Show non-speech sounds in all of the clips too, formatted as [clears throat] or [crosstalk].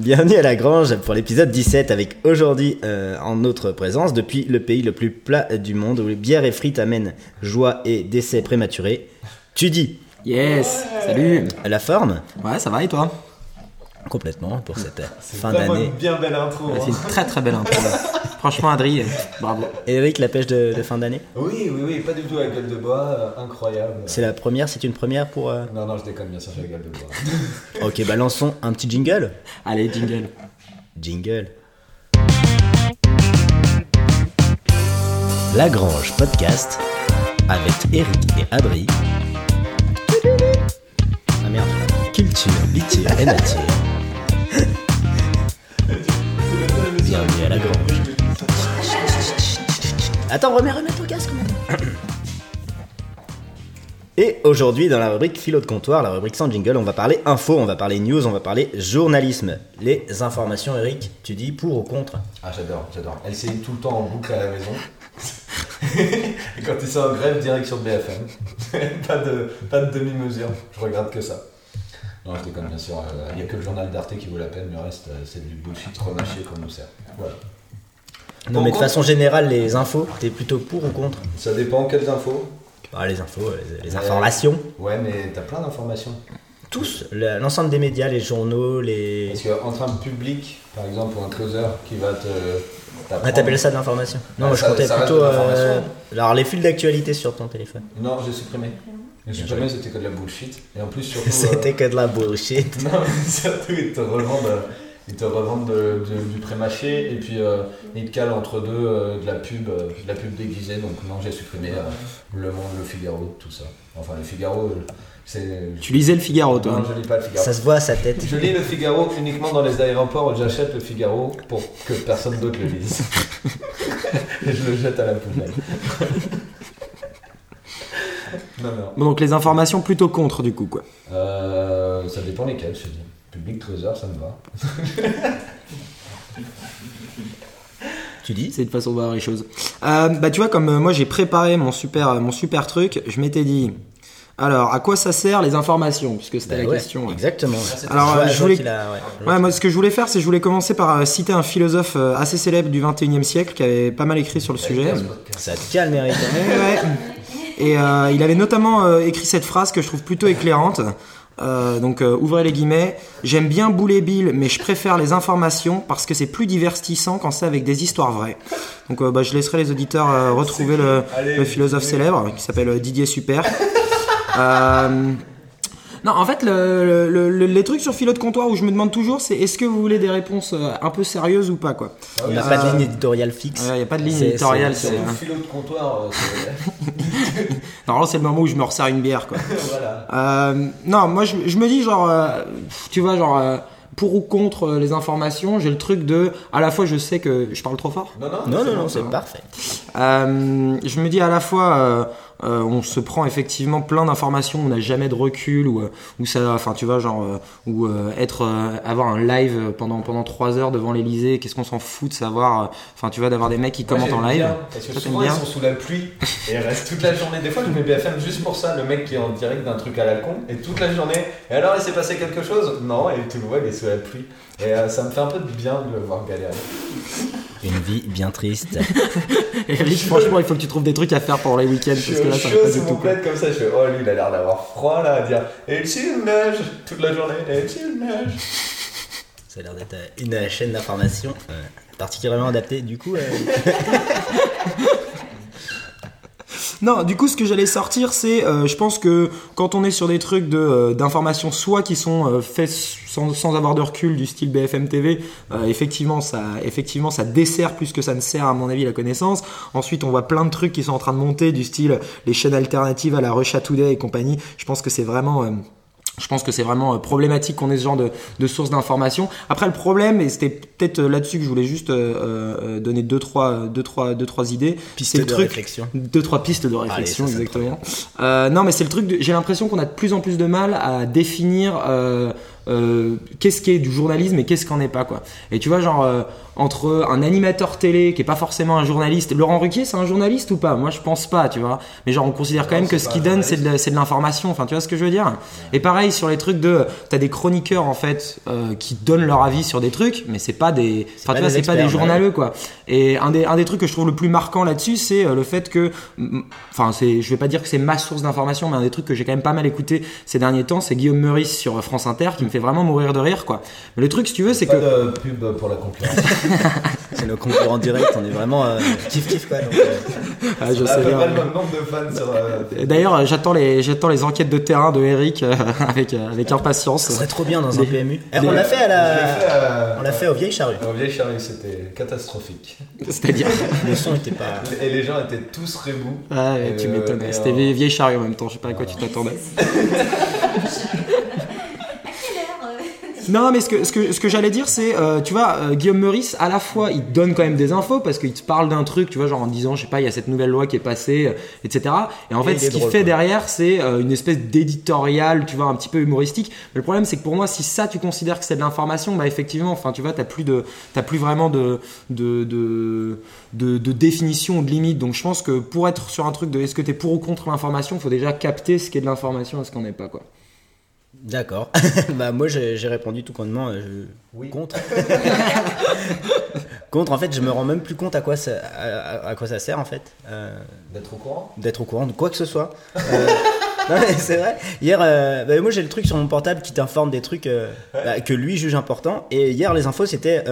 Bienvenue à la Grange pour l'épisode 17 avec aujourd'hui euh, en notre présence depuis le pays le plus plat du monde où les bières et frites amènent joie et décès prématurés. Tu dis Yes, salut. la forme Ouais, ça va et toi? Complètement pour cette fin d'année. une bien belle intro. Hein. C'est une très très belle intro. [laughs] Franchement, Adri, bravo. Eric, la pêche de, de fin d'année Oui, oui, oui, pas du tout la gueule de bois, euh, incroyable. C'est la première, c'est une première pour... euh, Non, non, je déconne, bien sûr, j'ai la gueule de bois. [laughs] Ok, bah lançons un petit jingle. Allez, jingle. Jingle. La Grange Podcast avec Eric et Adri. Ah merde. Culture, litier et nature. Bienvenue à la Grange. Attends, remets, remets ton casque. Et aujourd'hui, dans la rubrique philo de comptoir, la rubrique sans jingle, on va parler info, on va parler news, on va parler journalisme. Les informations, Eric, tu dis pour ou contre? Ah, j'adore, j'adore. Elle s'est tout le temps en boucle à la maison. [laughs] Et quand ils sont en grève, direction BFM. [laughs] pas de, pas de demi-mesure, je regarde que ça. Non, je déconne, bien sûr. euh, Il n'y a que le journal d'Arte qui vaut la peine, le reste, euh, c'est du bullshit remâché qu'on nous sert. Voilà. Non, Pour mais de façon générale, les infos, t'es plutôt pour ou contre? Ça dépend quelles infos. Ah, Les infos, les, les Euh, informations. Ouais, mais t'as plein d'informations. Tous, le- l'ensemble des médias, les journaux, les. Parce qu'entre un public, par exemple, ou un closer qui va te. Ah, t'appelles ça de l'information? Non, Ah, moi je comptais plutôt. euh, l'information. Alors, les fils d'actualité sur ton téléphone. Non, j'ai supprimé. J'ai Bien supprimé, c'était que de la bullshit. Et en plus, surtout. [laughs] euh, C'était que de la bullshit. [laughs] Non, mais surtout, ils te revendent, euh, ils te revendent de- de- du pré-mâché et puis euh, ils te calent entre deux euh, de la pub, euh, de la pub déguisée. Donc, non, j'ai supprimé euh, Le Monde, Le Figaro, tout ça. Enfin, Le Figaro, euh, c'est. Tu lisais le Figaro, toi Non, je lis pas Le Figaro. Ça se voit à sa tête. Je lis Le Figaro uniquement dans les aéroports où j'achète Le Figaro pour que personne d'autre le lise. [laughs] et je le jette à la poubelle. Non, non. Bon, donc les informations plutôt contre, du coup, quoi. Euh, ça dépend lesquels, je te dis. Public closer, ça me va. [laughs] Tu dis C'est une façon de voir les choses. Euh, bah, tu vois, comme euh, moi j'ai préparé mon super, mon super truc, je m'étais dit. Alors, à quoi ça sert les informations? Puisque c'était Bah la ouais, question. ouais. Exactement. Alors, euh, je voulais- a- ouais. Ouais, moi ce que je voulais faire, c'est que je voulais commencer par euh, citer un philosophe euh, assez célèbre du 21e siècle qui avait pas mal écrit sur le sujet. Ça te calme, Eric. [laughs] Et euh, il avait notamment euh, écrit cette phrase que je trouve plutôt éclairante. Euh, donc ouvrez les guillemets. J'aime bien Boulet Bill, mais je préfère les informations parce que c'est plus divertissant quand c'est avec des histoires vraies. Donc bah, je laisserai les auditeurs retrouver le, Allez, le philosophe célèbre qui s'appelle Didier Super. Non, en fait, le- le- le- les trucs sur philo de comptoir où je me demande toujours, c'est est-ce que vous voulez des réponses euh, un peu sérieuses ou pas quoi. Il n'a Ah, pas de ligne éditoriale fixe. Il n'y a pas de ligne C'est- éditoriale. c'est- une philo de comptoir. euh, [laughs] Normalement, c'est le moment où je me resserre une bière quoi. [laughs] voilà. Euh, non, moi je, je me dis genre, euh, tu vois, genre euh, pour ou contre les informations, j'ai le truc de, à la fois je sais que je parle trop fort. Non, non, Non, non, c'est parfait. Euh, je me dis à la fois, euh, euh, on se prend effectivement plein d'informations, on n'a jamais de recul ou euh, ou ça, enfin tu vois genre euh, ou euh, être euh, avoir un live pendant pendant trois heures devant l'Elysée, qu'est-ce qu'on s'en fout de savoir, enfin tu vois d'avoir des mecs qui Moi, commentent en live. bien, parce que Ça, souvent bien ils sont sous la pluie et ils restent toute la journée. Des fois je mets BFM juste pour ça, le mec qui est en direct d'un truc à la con et toute la journée. Et alors il s'est passé quelque chose? Non, et tu le vois, il est sous la pluie. Et euh, ça me fait un peu de bien de le voir galérer. Une vie bien triste. [laughs] Eric, franchement, il faut que tu trouves des trucs à faire pour les week-ends Je parce que là ça chaud sous mon plaid comme ça, je fais Oh lui il a l'air d'avoir froid là à dire Et il neige? Toute la journée, et il neige? Ça a l'air d'être une chaîne d'information euh, particulièrement adaptée. Du coup, euh, [laughs] Non, du coup, ce que j'allais sortir, c'est, euh, je pense que quand on est sur des trucs de euh, soit qui sont euh, faits sans, avoir de recul, du style BFM TV, euh, effectivement, ça, effectivement, ça dessert plus que ça ne sert, à mon avis, la connaissance. Ensuite, on voit plein de trucs qui sont en train de monter, du style les chaînes alternatives à la Russia Today et compagnie. Je pense que c'est vraiment je pense que c'est vraiment euh, problématique qu'on ait ce genre de, de source d'information. Après, le problème, et c'était peut-être euh, là-dessus que je voulais juste euh, euh, donner deux trois, deux, trois, deux, trois idées. piste c'est le de truc, réflexion. deux trois pistes de réflexion ça, exactement. Euh, non, mais c'est le truc. de- J'ai l'impression qu'on a de plus en plus de mal à définir euh, euh, qu'est-ce qui est du journalisme et qu'est-ce qu'en est pas quoi. Et tu vois genre euh, entre un animateur télé qui est pas forcément un journaliste, Laurent Ruquier c'est un journaliste ou pas? Moi je pense pas, tu vois. Mais genre on considère quand Non, même que ce qu'il donne c'est de, l'information. Enfin tu vois ce que je veux dire? Et pareil sur les trucs de, t'as des chroniqueurs en fait euh, qui donnent leur avis sur des trucs, mais c'est pas des, enfin pas tu vois des c'est pas des journaleux quoi. Et un des un des trucs que je trouve le plus marquant là-dessus c'est le fait que, enfin c'est, je vais pas dire que c'est ma source d'information, mais un des trucs que j'ai quand même pas mal écouté ces derniers temps, c'est Guillaume Meurice sur France Inter qui me fait vraiment mourir de rire quoi. Mais le truc si tu veux c'est Pas que de pub pour la concurrence. [laughs] C'est nos concurrents directs, on est vraiment euh, kiff kiff quoi. donc, euh, Ah, je sais peu bien. près le même nombre de fans sur. euh, D'ailleurs, euh, j'attends les, j'attends les enquêtes de terrain de Eric euh, [laughs] avec, euh, avec impatience. ce serait trop bien dans un Les- PMU. Eh, les- on l'a fait à la, fait à- on l'a fait aux vieilles charrues. Au vieille charrue, c'était catastrophique. C'est-à-dire, [laughs] Le son était pas. Et les gens étaient tous rebous. ah, tu euh, m'étonnes. C'était euh, vieille, vieille charrue en même temps. Je sais pas à quoi tu t'attendais. Non, mais ce que, ce que, ce que j'allais dire, c'est, euh, tu vois, euh, Guillaume Meurice, à la fois, il te donne quand même des infos parce qu'il te parle d'un truc, tu vois, genre en disant, je sais pas, il y a cette nouvelle loi qui est passée, euh, etc. Et en Et fait, ce qu'il fait quoi. derrière, c'est une espèce d'éditorial, tu vois, un petit peu humoristique. Mais le problème, c'est que pour moi, si ça, tu considères que c'est de l'information, bah effectivement, enfin, tu vois, t'as plus de, t'as plus vraiment de, de, de, de, de définition ou de limite. Donc, je pense que pour être sur un truc de est-ce que t'es pour ou contre l'information, il faut déjà capter ce qui est de l'information et ce qu'on n'est pas, quoi. D'accord. [laughs] bah moi j'ai répondu tout connement. euh, je- Oui. Contre. [laughs] contre. En fait, je me rends même plus compte à quoi ça, à, à- à quoi ça sert en fait. Euh, D'être au courant? d'être au courant de quoi que ce soit. Euh, [laughs] c'est vrai. Hier, euh, bah, moi j'ai le truc sur mon portable qui t'informe des trucs bah, que lui juge importants. Et hier, les infos c'était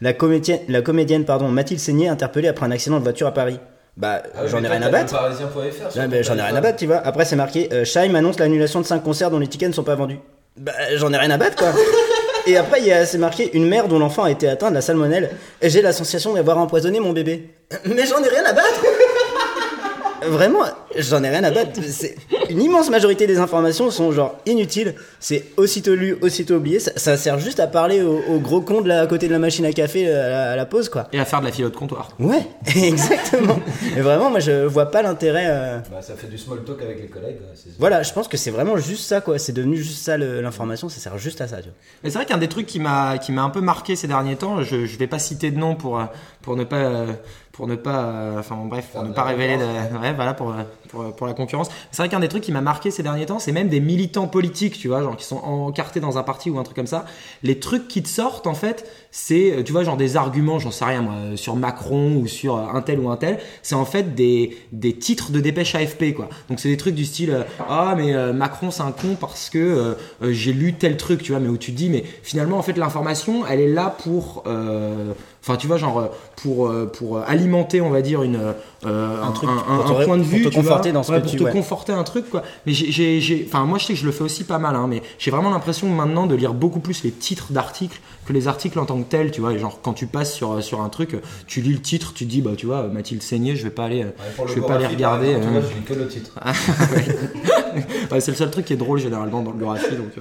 la comédienne, la comédienne pardon, Mathilde Seigné interpellée après un accident de voiture à Paris. Bah, Ah j'en ai rien à battre. mais j'en ai rien à battre, tu vois. Après, c'est marqué euh, Scheim annonce l'annulation de 5 concerts dont les tickets ne sont pas vendus. Bah, j'en ai rien à battre, quoi. [laughs] Et après, il y a, c'est marqué une mère dont l'enfant a été atteint de la salmonelle. Et j'ai la sensation d'avoir empoisonné mon bébé. Mais j'en ai rien à battre. Vraiment, j'en ai rien à battre. Une immense majorité des informations sont genre inutiles. C'est aussitôt lu, aussitôt oublié. Ça, ça sert juste à parler au, au gros con de là à côté de la machine à café à la, à la pause, quoi. Et à faire de la philo de comptoir. Ouais, [laughs] exactement. Et vraiment, moi, je vois pas l'intérêt. euh, Bah, ça fait du small talk avec les collègues. Voilà, je pense que c'est vraiment juste ça, quoi. C'est devenu juste ça, l'information, ça sert juste à ça, tu vois. Mais c'est vrai qu'un des trucs qui m'a qui m'a un peu marqué ces derniers temps, je je vais pas citer de nom pour euh, pour ne pas euh, pour ne pas euh, enfin bon, bref pour ne pas révéler de, ouais voilà pour euh, pour pour la concurrence. C'est vrai qu'un des trucs qui m'a marqué ces derniers temps, c'est même des militants politiques, tu vois, genre qui sont encartés dans un parti ou un truc comme ça. Les trucs qui te sortent en fait, c'est euh, tu vois genre des arguments, j'en sais rien moi, euh, sur Macron ou sur euh, un tel ou un tel, c'est en fait des des titres de dépêche AFP quoi. Donc c'est des trucs du style ah mais euh, Macron c'est un con parce que euh, j'ai lu tel truc, tu vois, mais où tu te dis mais finalement en fait l'information elle est là pour euh, Enfin, tu vois, genre pour pour alimenter, on va dire une euh, Un truc, un, pour point de pour vue, te tu vois. Conforter dans ce Ouais, que pour tu- te ouais. conforter un truc quoi. Mais j'ai enfin moi je sais que je le fais aussi pas mal hein, mais j'ai vraiment l'impression maintenant de lire beaucoup plus les titres d'articles que les articles en tant que tels, tu vois, et genre quand tu passes sur sur un truc, tu lis le titre, tu te dis bah tu vois Mathilde Seigné, je vais pas aller euh, Ouais, je vais pas par regarder, exemple, tu euh. vois, je lis que le titre. [laughs] Ouais, c'est le seul truc qui est drôle généralement dans le donc, euh,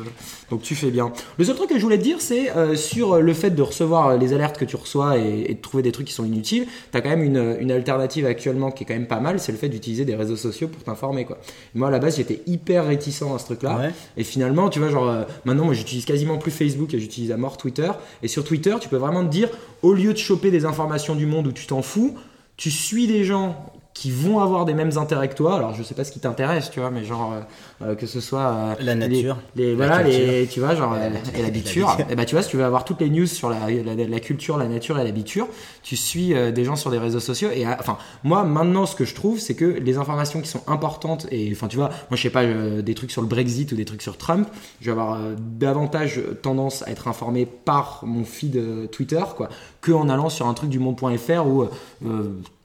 donc tu fais bien. Le seul truc que je voulais te dire, c'est euh, sur le fait de recevoir les alertes que tu reçois et, et de trouver des trucs qui sont inutiles. T'as quand même une, une alternative actuellement qui est quand même pas mal, c'est le fait d'utiliser des réseaux sociaux pour t'informer quoi. Moi à la base j'étais hyper réticent à ce truc-là. Ouais. Et finalement, tu vois, genre, euh, maintenant, moi, j'utilise quasiment plus Facebook et j'utilise à mort Twitter. Et sur Twitter, tu peux vraiment te dire, au lieu de choper des informations du monde où tu t'en fous, tu suis des gens qui vont avoir des mêmes intérêts que toi. Alors, je sais pas ce qui t'intéresse, tu vois, mais genre, euh, euh, que ce soit. euh, La nature, Les, voilà, les, tu vois, genre, Et et la biture. La biture. Et bah, tu vois, si tu veux avoir toutes les news sur la, la, la culture, la nature et la biture, tu suis euh, des gens sur des réseaux sociaux. Et enfin, moi, maintenant, ce que je trouve, c'est que les informations qui sont importantes, et enfin, tu vois, moi, je sais pas, des trucs sur le Brexit ou des trucs sur Trump, je vais avoir davantage tendance à être informé par mon feed Twitter, quoi, que en allant sur un truc du monde.fr où euh,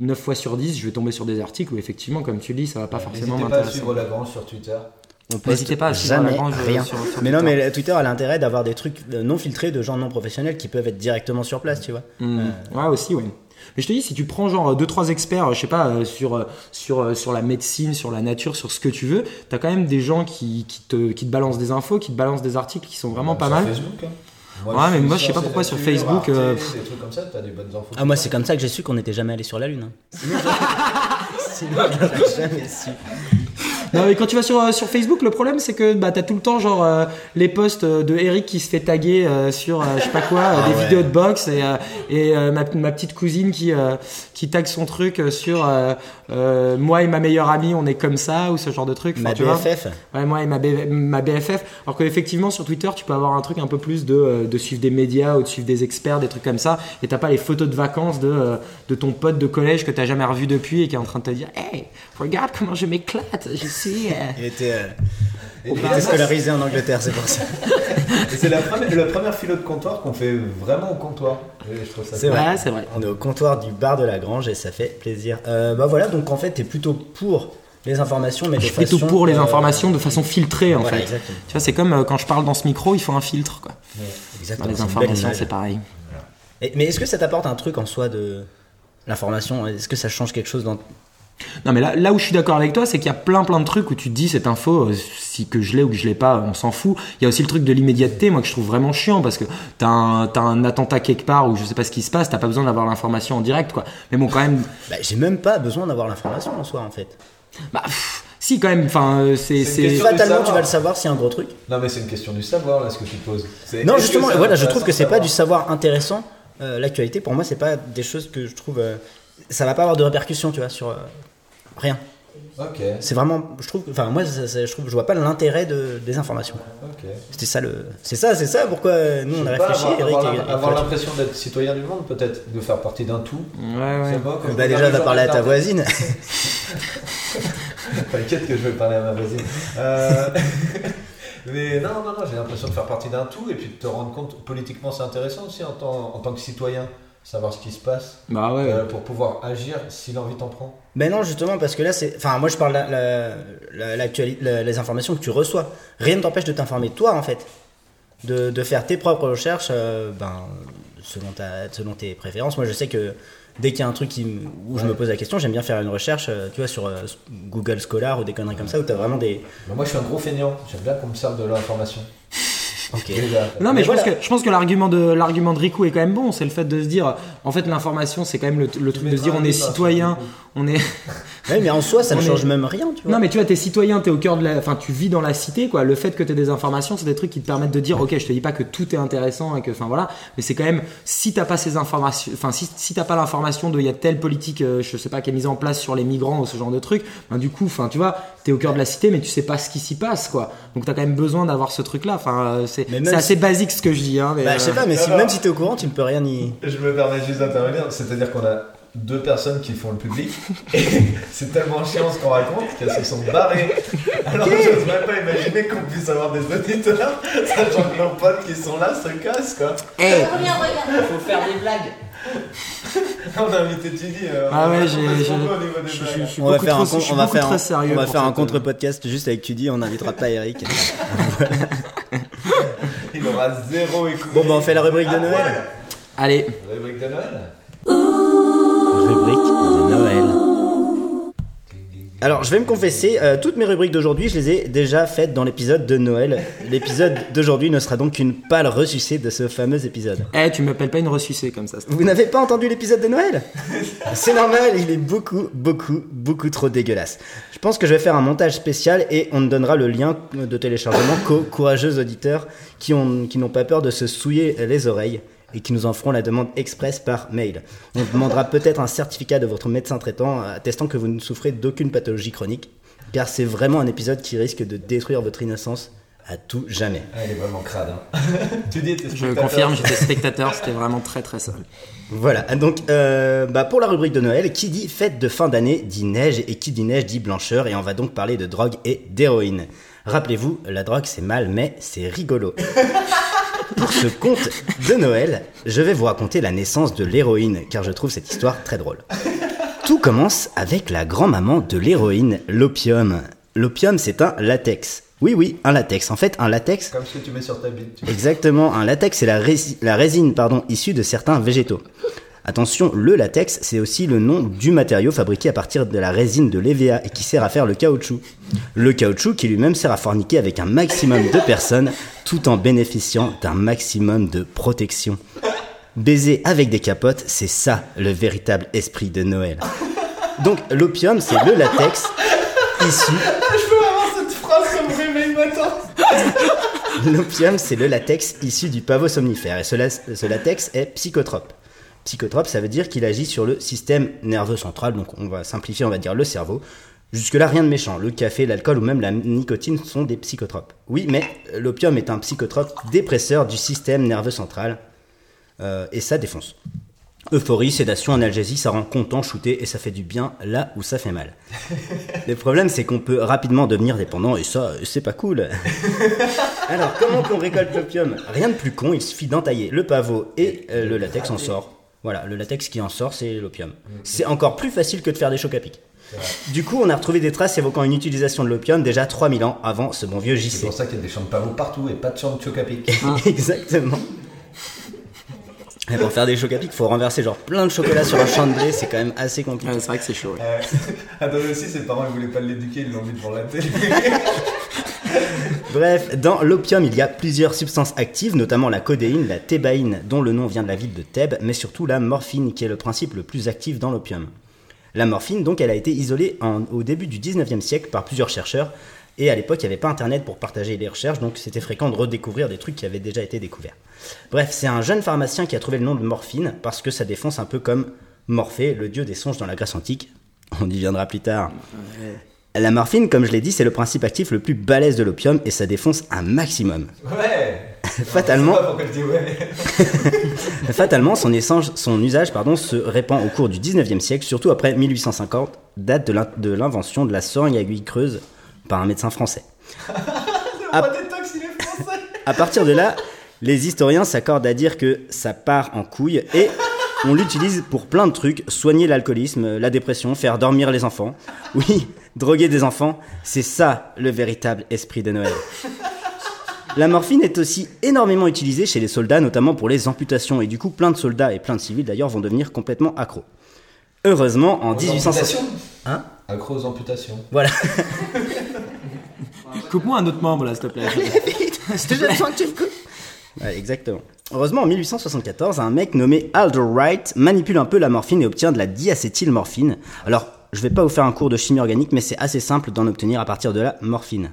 9 fois sur 10, je vais tomber sur des articles où effectivement, comme tu le dis, ça va pas forcément N'hésitez pas à m'intéresser. suivre Lagrange sur Twitter. On poste N'hésitez pas à suivre jamais euh, rien. sur- sur mais non, Twitter. mais Twitter a l'intérêt d'avoir des trucs euh, non filtrés de gens non professionnels qui peuvent être directement sur place, tu vois. Euh, Ouais, aussi, ouais. Mais je te dis, si tu prends genre deux trois experts, je sais pas, euh, sur euh, sur euh, sur la médecine, sur la nature, sur ce que tu veux, t'as quand même des gens qui, qui te qui te balancent des infos, qui te balancent des articles qui sont vraiment Même pas sur mal. Facebook, hein. Ouais, mais moi, je sais pas pourquoi sur Facebook, euh, des trucs comme ça, t'as des bonnes infos. Ah, moi, c'est comme ça que j'ai su qu'on n'était jamais allé sur la Lune. hein. Sinon, je- j'aurais jamais su. Non, mais quand tu vas sur, euh, sur Facebook, le problème c'est que bah, t'as tout le temps genre euh, les posts euh, de Eric qui se fait taguer euh, sur euh, je sais pas quoi, Ah des ouais. vidéos de boxe et, et ma, ma petite cousine qui, qui tag son truc sur moi et ma meilleure amie on est comme ça ou ce genre de truc. Enfin, Ma tu vois. BFF. Ouais, moi et ma, B- ma BFF. Alors qu'effectivement, sur Twitter, tu peux avoir un truc un peu plus de, de suivre des médias ou de suivre des experts, des trucs comme ça. Et t'as pas les photos de vacances de, de ton pote de collège que t'as jamais revu depuis et qui est en train de te dire Hey, regarde comment je m'éclate, suis. euh, Il était, euh, il était scolarisé en [laughs] Angleterre, c'est pour ça. C'est la première, la première philo de comptoir qu'on fait vraiment au comptoir. Et je trouve ça C'est vrai. C'est vrai. On est au comptoir du bar de la Grange et ça fait plaisir. Euh, bah voilà, donc en fait, t'es plutôt pour les informations, mais de Je fais façon. tout pour les euh, informations de façon filtrée en voilà, fait. exactement. Tu vois, c'est comme euh, quand je parle dans ce micro, il faut un filtre. Quoi. Exactement. les informations, c'est pareil. Et- mais est-ce que ça t'apporte un truc en soi de l'information? Est-ce que ça change quelque chose dans. Non mais là, là où je suis d'accord avec toi, c'est qu'il y a plein plein de trucs où tu te dis cette info, euh, si que je l'ai ou que je l'ai pas, on s'en fout. Il y a aussi le truc de l'immédiateté, moi que je trouve vraiment chiant parce que t'as un, t'as un attentat quelque part où je sais pas ce qui se passe, t'as pas besoin d'avoir l'information en direct quoi. Mais bon quand même, [laughs] Bah, j'ai même pas besoin d'avoir l'information en soi en fait. bah pff, si quand même, enfin euh, c'est C'est Fatalement, tu vas le savoir s'il y a un gros truc. Non, mais c'est une question du savoir là ce que tu poses. C'est- Non, est-ce justement, voilà, je trouve que c'est pas savoir du savoir intéressant. Euh, L'actualité, pour moi, c'est pas des choses que je trouve. euh, ça va pas avoir de répercussions, tu vois, sur. euh, rien. Ok, C'est vraiment. Je trouve. Enfin, moi, ça- ça- je trouve. Je vois pas l'intérêt de, des informations. ok. C'était ça le. C'est ça, c'est ça pourquoi nous on a réfléchi, avoir, Eric avoir et- la- et avoir Fred. l'impression d'être citoyen du monde, peut-être, de faire partie d'un tout. ouais ouais. Bon, Bah, déjà, va parler à ta voisine. [laughs] T'inquiète que je vais parler à ma voisine. Euh, [laughs] Mais non, non, non, j'ai l'impression de faire partie d'un tout et puis de te rendre compte, politiquement c'est intéressant aussi en tant, en tant que citoyen, savoir ce qui se passe Bah ouais. euh, pour pouvoir agir si l'envie t'en prend. Ben non, justement, parce que là, c'est. Enfin, moi, je parle la, les informations que tu reçois. Rien ne t'empêche de t'informer toi, en fait. De, de faire tes propres recherches, euh, ben, selon, ta, selon tes préférences. Moi, je sais que dès qu'il y a un truc qui, où je me pose la question, j'aime bien faire une recherche, euh, tu vois, sur euh, Google Scholar ou des conneries comme ça, où tu as vraiment des. Moi je suis un gros feignant, j'aime bien qu'on me serve de l'information. Ok. Déjà. Non mais, Mais je, voilà. pense que, je pense que l'argument de l'argument de Rico est quand même bon, c'est le fait de se dire en fait l'information c'est quand même le, le truc de se dire on est citoyen, on est Ouais, mais en soi, ça ne est- change même rien, tu vois. Non mais tu vois, t'es citoyen, t'es au cœur de la... Enfin, tu vis dans la cité, quoi. Le fait que t'aies des informations, c'est des trucs qui te permettent de dire, ok, je te dis pas que tout est intéressant et que... Enfin, voilà. Mais c'est quand même... Si t'as pas ces informations... Enfin, si, si t'as pas l'information de... Il y a telle politique, euh, je sais pas, qui est mise en place sur les migrants ou ce genre de truc, ben du coup, enfin, tu vois, t'es au cœur de la cité, mais tu sais pas ce qui s'y passe, quoi. Donc t'as quand même besoin d'avoir ce truc-là. Enfin, euh, c'est si- assez basique ce que je dis, hein. Mais, Bah, je sais euh, pas, mais si, Alors- même si t'es au courant, tu ne peux rien y. Je me permets juste d'intervenir, c'est-à-dire qu'on a deux personnes qui font le public et [laughs] c'est tellement chiant ce qu'on raconte qu'elles se sont barrées. Alors j'ose même pas imaginer qu'on puisse avoir des auditeurs, sachant que nos potes qui sont là se cassent quoi. hey, regarde. faut faire des blagues. [laughs] On a invité Tilly. euh, Ah ouais, j'ai- On va beaucoup faire trop- un, je con- suis on va beaucoup faire, un- sérieux on va faire un contre-podcast juste avec Tudy, on n'invitera pas Eric. [laughs] Il aura zéro écoute. Bon, bah, on fait la rubrique de Noël. Allez. Rubrique de Noël Rubrique de Noël. Alors, je vais me confesser, euh, toutes mes rubriques d'aujourd'hui, je les ai déjà faites dans l'épisode de Noël. L'épisode d'aujourd'hui ne sera donc qu'une pâle ressucée de ce fameux épisode. Eh, tu m'appelles pas une ressucée comme ça. Vous n'avez pas entendu l'épisode de Noël? C'est normal, il est beaucoup, beaucoup, beaucoup trop dégueulasse. Je pense que je vais faire un montage spécial et on ne donnera le lien de téléchargement qu'aux courageux auditeurs qui ont- qui n'ont pas peur de se souiller les oreilles et qui nous en feront la demande express par mail. On demandera [laughs] peut-être un certificat de votre médecin traitant attestant que vous ne souffrez d'aucune pathologie chronique, car c'est vraiment un épisode qui risque de détruire votre innocence à tout jamais. Ah, il est vraiment crade. Hein. [laughs] tu dis, Je confirme, j'étais spectateur, c'était vraiment très très sale. Voilà, donc euh, bah pour la rubrique de Noël, qui dit fête de fin d'année dit neige et qui dit neige dit blancheur et on va donc parler de drogue et d'héroïne. Rappelez-vous, la drogue c'est mal mais c'est rigolo. [laughs] Pour ce conte de Noël, je vais vous raconter la naissance de l'héroïne car je trouve cette histoire très drôle. Tout commence avec la grand-maman de l'héroïne, l'opium. L'opium c'est un latex. Oui oui, un latex. En fait, un latex Comme ce que tu mets sur ta bite. Exactement, un latex c'est la, rési- la résine pardon, issue de certains végétaux. Attention, le latex, c'est aussi le nom du matériau fabriqué à partir de la résine de l'EVA et qui sert à faire le caoutchouc. Le caoutchouc qui lui-même sert à forniquer avec un maximum de personnes tout en bénéficiant d'un maximum de protection. Baiser avec des capotes, c'est ça le véritable esprit de Noël. Donc l'opium, c'est le latex issu. Je peux avoir cette phrase comme réveil matin. L'opium, c'est le latex issu du pavot somnifère et ce latex est psychotrope. Psychotrope, ça veut dire qu'il agit sur le système nerveux central, donc on va simplifier, on va dire le cerveau, Jusque-là, rien de méchant. Le café, l'alcool ou même la nicotine sont des psychotropes. Oui, mais l'opium est un psychotrope dépresseur du système nerveux central. Euh, et ça défonce. Euphorie, sédation, analgésie, ça rend content, shooté et ça fait du bien là où ça fait mal. [laughs] Le problème, c'est qu'on peut rapidement devenir dépendant et ça, c'est pas cool. [laughs] Alors, comment qu'on récolte l'opium? Rien de plus con, il suffit d'entailler le pavot et euh, le latex en sort. Voilà, le latex qui en sort, c'est l'opium. C'est encore plus facile que de faire des chocs à pic. Du coup, on a retrouvé des traces évoquant une utilisation de l'opium déjà 3000 ans avant ce bon vieux C'est JC. pour ça qu'il y a des champs de pavot partout et pas de champs de chocapic. [laughs] Exactement. Et pour faire des chocs à pic, faut renverser genre plein de chocolat sur un champ de blé, c'est quand même assez compliqué. Ouais, c'est vrai que c'est chaud. ouais. Euh, [laughs] Attendez aussi, ses parents ils voulaient pas l'éduquer, ils l'ont mis devant la télé. [laughs] Bref, dans l'opium, il y a plusieurs substances actives, notamment la codéine, la thébaïne, dont le nom vient de la ville de Thèbes, mais surtout la morphine, qui est le principe le plus actif dans l'opium. La morphine, donc, elle a été isolée en- au début du 19e siècle par plusieurs chercheurs, et à l'époque, il n'y avait pas Internet pour partager les recherches, donc c'était fréquent de redécouvrir des trucs qui avaient déjà été découverts. Bref, c'est un jeune pharmacien qui a trouvé le nom de morphine, parce que ça défonce un peu comme Morphée, le dieu des songes dans la Grèce antique. [laughs] On y viendra plus tard. La morphine, comme je l'ai dit, c'est le principe actif le plus balèze de l'opium et ça défonce un maximum. Ouais [laughs] Fatalement, Je sais pas pourquoi je dis ouais. [laughs] fatalement son, usage pardon, se répand au cours du 19e siècle, surtout après 1850, date de l'in- de l'invention de la seringue à aiguille creuse par un médecin français. [laughs] Le roi détox, il est français À partir de là, les historiens s'accordent à dire que ça part en couille et on l'utilise pour plein de trucs, soigner l'alcoolisme, la dépression, faire dormir les enfants. Oui, droguer des enfants, c'est ça le véritable esprit de Noël. La morphine est aussi énormément utilisée chez les soldats, notamment pour les amputations, et du coup plein de soldats et plein de civils d'ailleurs vont devenir complètement accros. Heureusement, en Aux 1860... amputations Hein? Accro aux amputations. Voilà. [laughs] Coupe-moi un autre membre là, s'il te plaît. [laughs] Ouais, exactement. Heureusement, en 1874, un mec nommé Alder Wright manipule un peu la morphine et obtient de la diacétylmorphine. Alors, je vais pas vous faire un cours de chimie organique, mais c'est assez simple d'en obtenir à partir de la morphine.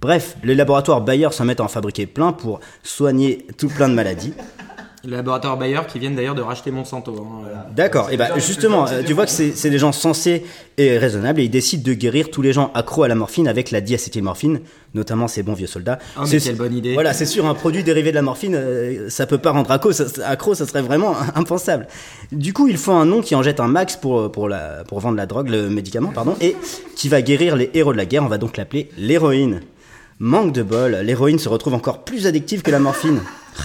Bref, les laboratoires Bayer s'en mettent à en fabriquer plein pour soigner tout plein de maladies. [laughs] Le laboratoire Bayer qui viennent d'ailleurs de racheter Monsanto. hein. D'accord, et bah justement, euh, tu vois que c'est des gens sensés et raisonnables et ils décident de guérir tous les gens accros à la morphine avec la diacétylmorphine, notamment ces bons vieux soldats. Ah, mais C'est- quelle bonne idée. Voilà, c'est sûr, un produit dérivé de la morphine, euh, ça peut pas rendre accro, ça, accro, ça serait vraiment [laughs] impensable. Du coup, il faut un nom qui en jette un max pour, pour, la, pour vendre la drogue, le médicament, pardon, et qui va guérir les héros de la guerre, on va donc l'appeler l'héroïne. Manque de bol, l'héroïne se retrouve encore plus addictive que la morphine.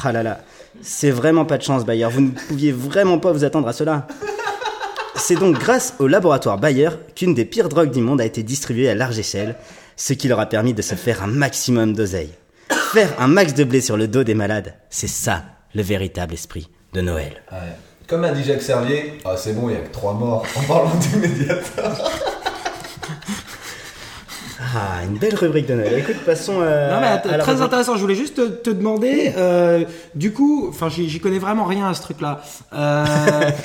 Ah là là, c'est vraiment pas de chance, Bayer, vous ne pouviez vraiment pas vous attendre à cela. C'est donc grâce au laboratoire Bayer qu'une des pires drogues du monde a été distribuée à large échelle, ce qui leur a permis de se faire un maximum d'oseille. Faire un max de blé sur le dos des malades, c'est ça le véritable esprit de Noël. Ouais. Comme a dit Jacques Servier, ah c'est bon, il y a que trois morts en parlant du médiateur. [laughs] Ah, une belle rubrique de Noël. Écoute, passons euh, Non mais à la très rubrique- intéressant. Je voulais juste te, te demander, euh, du coup, enfin j'y connais vraiment rien à ce truc-là. Euh,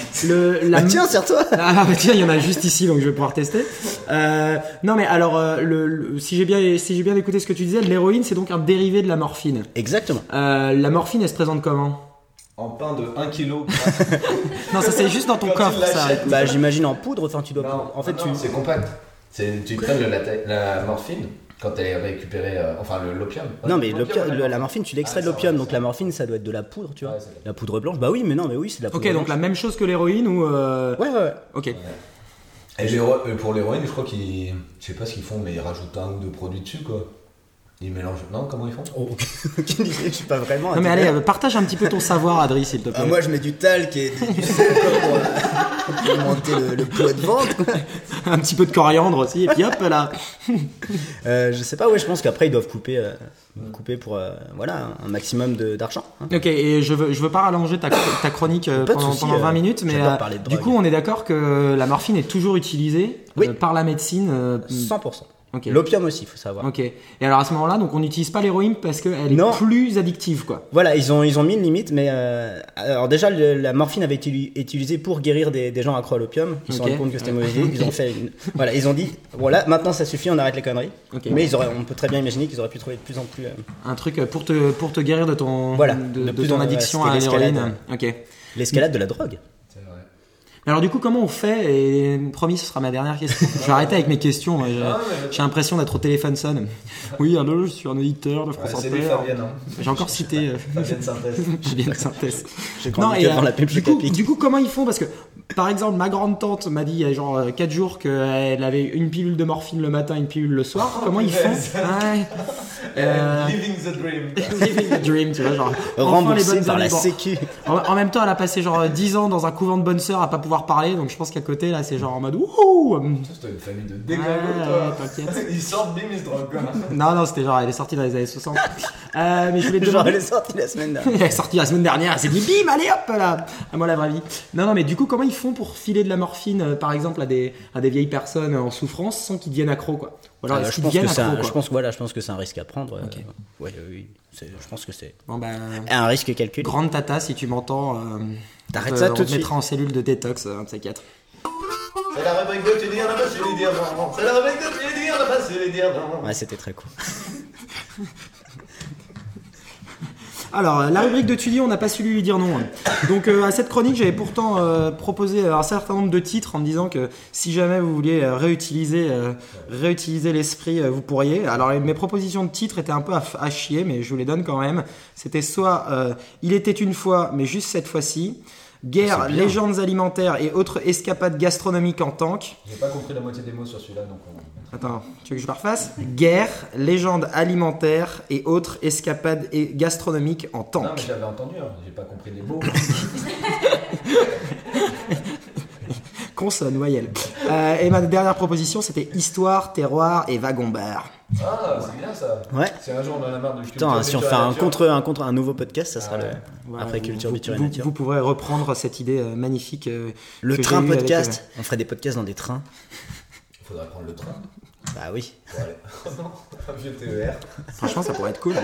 [laughs] le la Bah, tiens, serre-toi Ah bah tiens, il y en a juste ici, donc je vais pouvoir tester. Euh, non mais alors, euh, le, le- si j'ai bien si j'ai bien écouté ce que tu disais, l'héroïne c'est donc un dérivé de la morphine. Exactement. Euh, la morphine, elle se présente comment? En pain de 1 kg. [laughs] Non, ça c'est juste dans ton Quand coffre, ça. Bah, j'imagine en poudre, enfin, tu dois. Non, en fait, non, tu. c'est compact. C'est- Tu prennes le latex- la morphine quand elle est récupérée, euh, enfin l'opium. Non, mais L'opium, la morphine, tu l'extrais Ah, de ça l'opium, donc ça la morphine, ça doit être de la poudre, tu vois. La poudre blanche, bah oui, mais non, mais oui, c'est de la poudre Ok, donc blanche. la même chose que l'héroïne ou euh... Ouais, ouais, ouais. Ok. Et l'héro- euh, pour l'héroïne, je crois qu'ils. Je sais pas ce qu'ils font, mais ils rajoutent un ou deux produits dessus quoi. Ils mélangent. Non, comment ils font Oh, [laughs] aucune idée, je suis pas vraiment. Non mais allez, euh, partage un petit peu ton savoir, Adri, s'il te plaît. Ah, moi, je mets du talc et du du sel pour, euh, pour monter le, le poids de ventre. quoi. [laughs] un petit peu de coriandre aussi, et puis hop là. [laughs] Euh, je sais pas, ouais, je pense qu'après ils doivent couper, euh, couper pour euh, voilà un maximum de- d'argent. hein. Ok, et je veux, je veux pas rallonger ta, ta chronique euh, [coughs] pendant, souci, pendant 20 euh, minutes, mais euh, du coup, on est d'accord que la morphine est toujours utilisée Oui. euh, par la médecine. euh, 100%. Ok. L'opium aussi, faut savoir. Ok. Et alors à ce moment-là, donc on n'utilise pas l'héroïne parce qu'elle est Non. plus addictive, quoi. Voilà, ils ont, ils ont mis une limite, mais euh, alors déjà le- la morphine avait été utilisée pour guérir des, des gens accro à l'opium. Ils se sont Ok. rendus compte que c'était mauvais. Ils ont fait, une- voilà, ils ont dit, voilà, maintenant ça suffit, on arrête les conneries. Ok. Mais ils auraient, on peut très bien imaginer qu'ils auraient pu trouver de plus en plus. euh, Un truc pour te, pour te guérir de ton, Voilà. de, De ton en- addiction à l'héroïne. Ok. l'escalade de la drogue. Alors du coup, comment on fait? Et promis, ce sera ma dernière question. [laughs] Je vais arrêter avec mes questions. j'ai- Ah, J'ai l'impression d'être au téléphone sonne. [laughs] Oui, allô, je suis un auditeur de Ouais, France lui, Inter. Fabienne. Hein. J'ai encore cité. euh, Fabienne Synthèse. [laughs] De synthèse. Que devant euh, la pub du, coup, du coup, comment ils font? Parce que, par exemple, ma grande tante m'a dit il y a genre 4 jours qu'elle avait une pilule de morphine le matin, une pilule le soir. comment ils font. Ouais. [laughs] Euh, Living the dream. [laughs] Living the dream, tu vois, genre. [laughs] enfin, les Remboursé bonnes par la Sécu. en, en même temps, elle a passé genre 10 ans dans un couvent de bonnes sœurs à pas pouvoir parler, donc je pense qu'à côté, là, c'est genre en mode wouhou. C'était une famille de déglingues, Ouais, toi. t'inquiète. Ils sortent, bim, ils se droguent, quoi. Non, non, c'était genre, elle est sortie dans les années 60. Euh, mais je voulais te Genre, demander. elle est sortie la semaine dernière. Elle est sortie la semaine dernière, elle s'est dit bim, allez hop là À moi la vraie vie. Non, non, mais du coup, comment ils font pour filer de la morphine, euh, par exemple, à des, à des vieilles personnes en souffrance sans qu'ils deviennent accros, quoi Euh, est-ce je pense que accros, un, quoi je pense voilà, je pense que c'est un risque à prendre. euh, Ok. ouais, euh, oui, je pense que c'est Bon, bah, un risque calculé. grande tata, si tu m'entends, euh, T'arrêtes on ça tout on de te suite. mettra en cellule de détox, euh, un de ces quatre. C'est la rubrique de tu dis, on a pas su les dire, non. C'est la rubrique de tu dis, on a pas su les dire, non. Ouais, c'était très cool. [laughs] Alors, euh, la rubrique de Tully, on n'a pas su lui dire non. hein. Donc, euh, à cette chronique, j'avais pourtant euh, proposé un certain nombre de titres en me disant que si jamais vous vouliez euh, réutiliser, euh, réutiliser l'esprit, euh, vous pourriez. Alors, mes propositions de titres étaient un peu à, à chier, mais je vous les donne quand même. C'était soit euh, Il était une fois, mais juste cette fois-ci. Guerre, légendes alimentaires et autres escapades gastronomiques en tank. J'ai pas compris la moitié des mots sur celui-là, donc on. Attends, tu veux que je le refasse? Guerre, légendes alimentaires et autres escapades et gastronomiques en tank. Non, mais j'avais entendu, hein. j'ai pas compris les mots. [laughs] Consonne, voyelle. Euh, et ma dernière proposition, c'était histoire, terroir et wagon-bar. Ah, c'est bien ça. Ouais. Si un jour on en a marre de culture. Putain, si on fait un nature. contre, un contre un nouveau podcast, ça sera Ah le après vous- culture, vous, vous- nature. vous pourrez reprendre cette idée euh, magnifique. euh, Le train avec, podcast. On ferait des podcasts dans des trains. Faudrait prendre le train. Bah oui. [laughs] Oh non, un vieux TER. euh, franchement, ça pourrait être cool.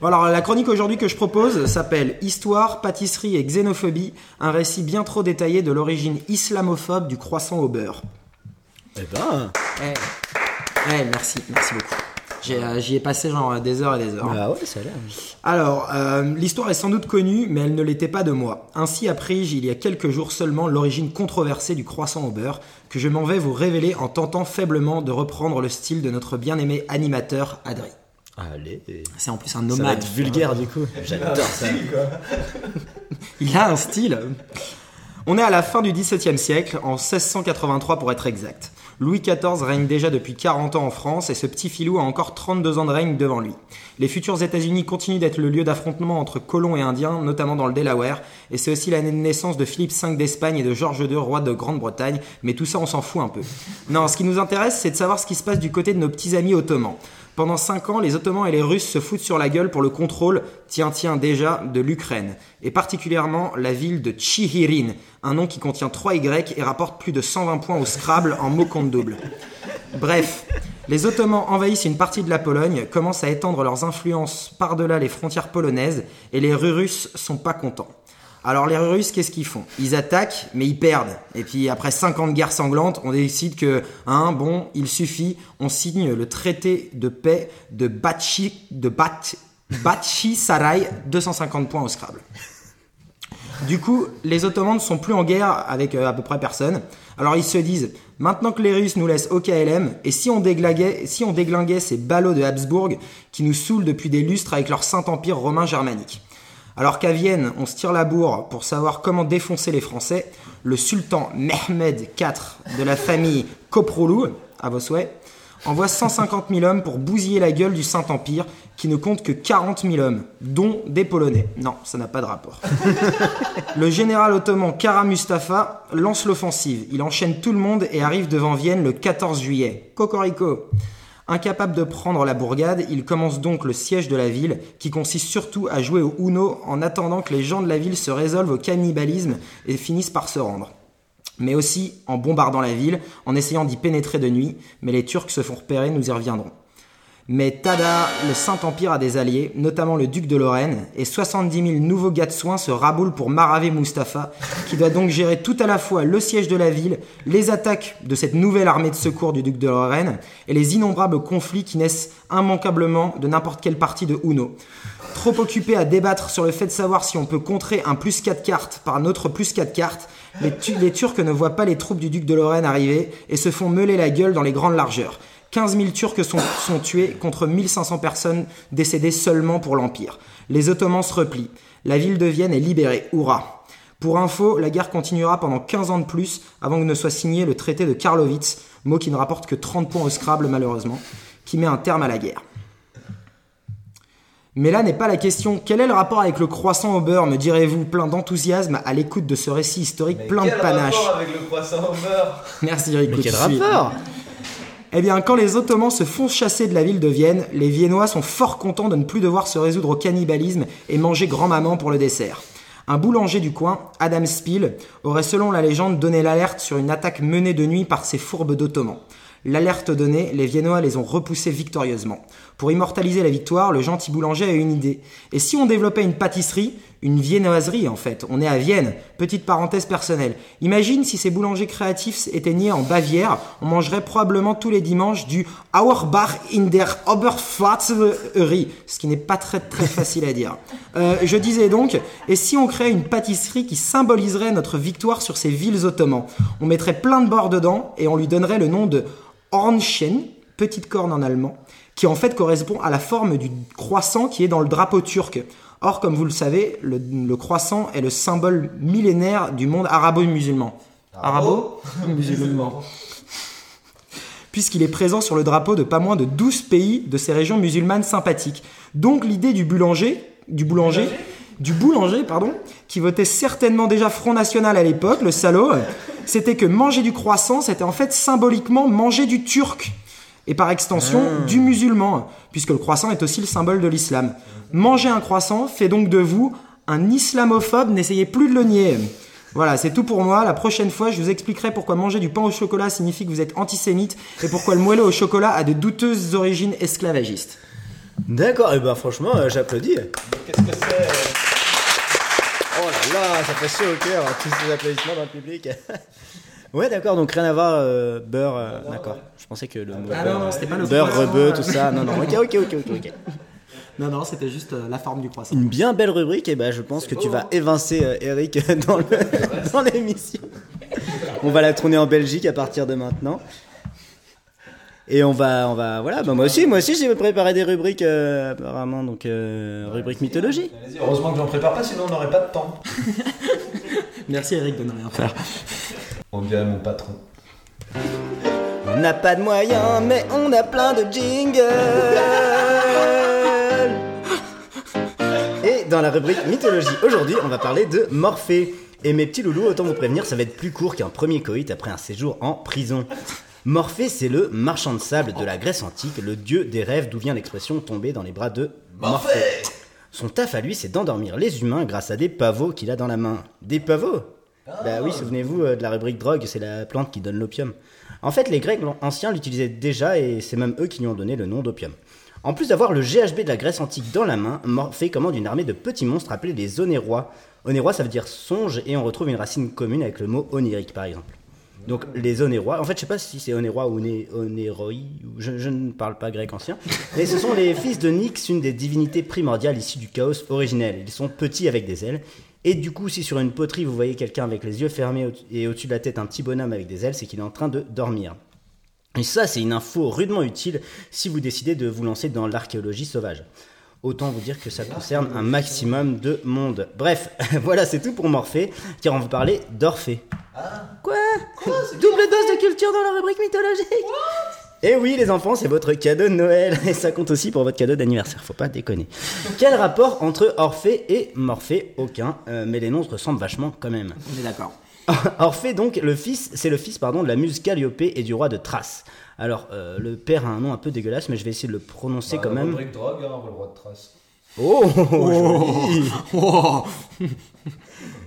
Bon, alors, la chronique aujourd'hui que je propose s'appelle Histoire, pâtisserie et xénophobie, un récit bien trop détaillé de l'origine islamophobe du croissant au beurre. Eh ben. Eh, eh, merci, merci beaucoup. Euh, J'y ai passé genre des heures et des heures. Bah ouais, ça a l'air. Alors, euh, l'histoire est sans doute connue, mais elle ne l'était pas de moi. Ainsi appris-je il y a quelques jours seulement l'origine controversée du croissant au beurre, que je m'en vais vous révéler en tentant faiblement de reprendre le style de notre bien-aimé animateur Adri. Allez. C'est en plus un Ça va hommage. être vulgaire du coup. [laughs] J'adore ça. [laughs] Il a un style. On est à la fin du XVIIe siècle, en 1683 pour être exact. Louis XIV règne déjà depuis 40 ans en France et ce petit filou a encore 32 ans de règne devant lui. Les futurs États-Unis continuent d'être le lieu d'affrontement entre colons et indiens, notamment dans le Delaware, et c'est aussi l'année de naissance de Philippe V d'Espagne et de George II, roi de Grande-Bretagne, mais tout ça on s'en fout un peu. Non, ce qui nous intéresse, c'est de savoir ce qui se passe du côté de nos petits amis ottomans. Pendant 5 ans, les Ottomans et les Russes se foutent sur la gueule pour le contrôle, tiens tiens déjà, de l'Ukraine, et particulièrement la ville de Chihirin, un nom qui contient 3 Y et rapporte plus de 120 points au Scrabble en mots compte double. Bref, les Ottomans envahissent une partie de la Pologne, commencent à étendre leurs influences par-delà les frontières polonaises, et les Russes sont pas contents. Alors les Russes, qu'est-ce qu'ils font? Ils attaquent, mais ils perdent. Et puis après 5 ans de guerre sanglante, on décide que, hein, bon, il suffit, on signe le traité de paix de Bachi, de Sarai, 250 points au Scrabble. Du coup, les Ottomans ne sont plus en guerre avec euh, à peu près personne. Alors ils se disent, maintenant que les Russes nous laissent au KLM, et si on déglinguait, si on déglinguait ces ballots de Habsbourg qui nous saoulent depuis des lustres avec leur Saint-Empire romain germanique? Alors qu'à Vienne, on se tire la bourre pour savoir comment défoncer les Français, le sultan Mehmed IV de la famille Koprolou, à vos souhaits, envoie 150 000 hommes pour bousiller la gueule du Saint-Empire, qui ne compte que 40 000 hommes, dont des Polonais. Non, ça n'a pas de rapport. [laughs] Le général ottoman Kara Mustafa lance l'offensive. Il enchaîne tout le monde et arrive devant Vienne le 14 juillet. Cocorico Incapable de prendre la bourgade, il commence donc le siège de la ville, qui consiste surtout à jouer au Uno en attendant que les gens de la ville se résolvent au cannibalisme et finissent par se rendre. mais aussi en bombardant la ville, en essayant d'y pénétrer de nuit, mais les Turcs se font repérer, nous y reviendrons. Mais tada, le Saint-Empire a des alliés, notamment le duc de Lorraine, et 70 000 nouveaux gars de soins se raboulent pour Maravé Mustapha, qui doit donc gérer tout à la fois le siège de la ville, les attaques de cette nouvelle armée de secours du duc de Lorraine, et les innombrables conflits qui naissent immanquablement de n'importe quelle partie de Uno. Trop occupé à débattre sur le fait de savoir si on peut contrer un plus 4 cartes par un autre plus 4 cartes, les, les Turcs ne voient pas les troupes du duc de Lorraine arriver et se font meuler la gueule dans les grandes largeurs. 15 000 Turcs sont, sont tués contre 1500 personnes décédées seulement pour l'Empire. Les Ottomans se replient. La ville de Vienne est libérée. Hurrah Pour info, la guerre continuera pendant 15 ans de plus avant que ne soit signé le traité de Karlowitz, mot qui ne rapporte que 30 points au Scrabble malheureusement, qui met un terme à la guerre. Mais là n'est pas la question. Quel est le rapport avec le croissant au beurre, me direz-vous, plein d'enthousiasme à l'écoute de ce récit historique Mais plein de quel panache rapport avec le croissant au beurre? Merci Eric. Mais quel rapport? Eh bien, quand les Ottomans se font chasser de la ville de Vienne, les Viennois sont fort contents de ne plus devoir se résoudre au cannibalisme et manger grand-maman pour le dessert. Un boulanger du coin, Adam Spiel, aurait selon la légende donné l'alerte sur une attaque menée de nuit par ces fourbes d'Ottomans. L'alerte donnée, les Viennois les ont repoussés victorieusement. Pour immortaliser la victoire, le gentil boulanger a une idée. Et si on développait une pâtisserie, une viennoiserie en fait, on est à Vienne, petite parenthèse personnelle. Imagine si ces boulangers créatifs étaient nés en Bavière, on mangerait probablement tous les dimanches du Auerbach in der Oberpfalzerie, ce qui n'est pas très très facile à dire. Euh, je disais donc, et si on créait une pâtisserie qui symboliserait notre victoire sur ces villes ottomans? On mettrait plein de bords dedans et on lui donnerait le nom de Hornchen, petite corne en allemand, qui en fait correspond à la forme du croissant qui est dans le drapeau turc. Or, comme vous le savez, le, le croissant est le symbole millénaire du monde arabo-musulman. Arabo-musulman. [laughs] Puisqu'il est présent sur le drapeau de pas moins de 12 pays de ces régions musulmanes sympathiques. Donc l'idée du boulanger, du boulanger, du boulanger, pardon, qui votait certainement déjà Front National à l'époque, le salaud, c'était que manger du croissant, c'était en fait symboliquement manger du turc. Et par extension, du musulman, puisque le croissant est aussi le symbole de l'islam. Manger un croissant fait donc de vous un islamophobe, n'essayez plus de le nier. Voilà, c'est tout pour moi. La prochaine fois, je vous expliquerai pourquoi manger du pain au chocolat signifie que vous êtes antisémite et pourquoi le moelleux au chocolat a de douteuses origines esclavagistes. D'accord, et ben franchement, euh, j'applaudis. Qu'est-ce que c'est? Oh là là, ça fait chaud au cœur, tous ces applaudissements dans le public. [laughs] ouais, d'accord, donc rien à voir, euh, beurre, euh, d'accord. Je pensais que le mot Ah beurre, non, non, c'était pas le beurre, croissant, rebeu, tout ça. Non, non, ok, ok, ok, ok, ok. [laughs] Non, non, c'était juste euh, la forme du croissant. Une bien belle rubrique, et ben je pense que tu vas évincer euh, Eric dans le- [laughs] dans l'émission. On va la tourner en Belgique à partir de maintenant. Et on va, on va, voilà, bah moi aussi, moi aussi j'ai préparé des rubriques euh, apparemment, donc euh, rubrique mythologie. Heureusement que j'en prépare pas, sinon on n'aurait pas de temps. [laughs] Merci Eric de ne rien faire. On dirait mon patron. On n'a pas de moyens, mais on a plein de jingles. Et dans la rubrique mythologie, aujourd'hui, on va parler de Morphée. Et mes petits loulous, autant vous prévenir, ça va être plus court qu'un premier coït après un séjour en prison. Morphée, c'est le marchand de sable de la Grèce antique, le dieu des rêves, d'où vient l'expression tomber dans les bras de Morphée. Son taf à lui, c'est d'endormir les humains grâce à des pavots qu'il a dans la main. Des pavots? Bah oui, souvenez-vous euh, de la rubrique drogue, c'est la plante qui donne l'opium. En fait, les Grecs anciens l'utilisaient déjà et c'est même eux qui lui ont donné le nom d'opium. En plus d'avoir le GHB de la Grèce antique dans la main, Morphée commande une armée de petits monstres appelés les onérois. Onérois, ça veut dire songe et on retrouve une racine commune avec le mot onirique par exemple. Donc les onérois, en fait je sais pas si c'est onérois ou oné, onéroi, je, je ne parle pas grec ancien, mais ce sont les fils de Nyx, une des divinités primordiales issues du chaos originel. Ils sont petits avec des ailes, et du coup si sur une poterie vous voyez quelqu'un avec les yeux fermés et au-dessus de la tête un petit bonhomme avec des ailes, c'est qu'il est en train de dormir. Et ça, c'est une info rudement utile si vous décidez de vous lancer dans l'archéologie sauvage. Autant vous dire que ça concerne un maximum de monde. Bref, [laughs] voilà, c'est tout pour Morphée, car on va parler d'Orphée. Quoi? Double dose de culture dans la rubrique mythologique Et oui, les enfants, c'est votre cadeau de Noël, et ça compte aussi pour votre cadeau d'anniversaire, faut pas déconner. Quel rapport entre Orphée et Morphée? Aucun, euh, mais les noms se ressemblent vachement quand même. On est d'accord. [laughs] Orphée, donc, le fils, c'est le fils pardon, de la muse Calliope et du roi de Thrace. Alors, euh, le père a un nom un peu dégueulasse, mais je vais essayer de le prononcer Bah, quand même. Rubrique drogue, hein, le roi de trace. Oh, joli. Oh. [laughs]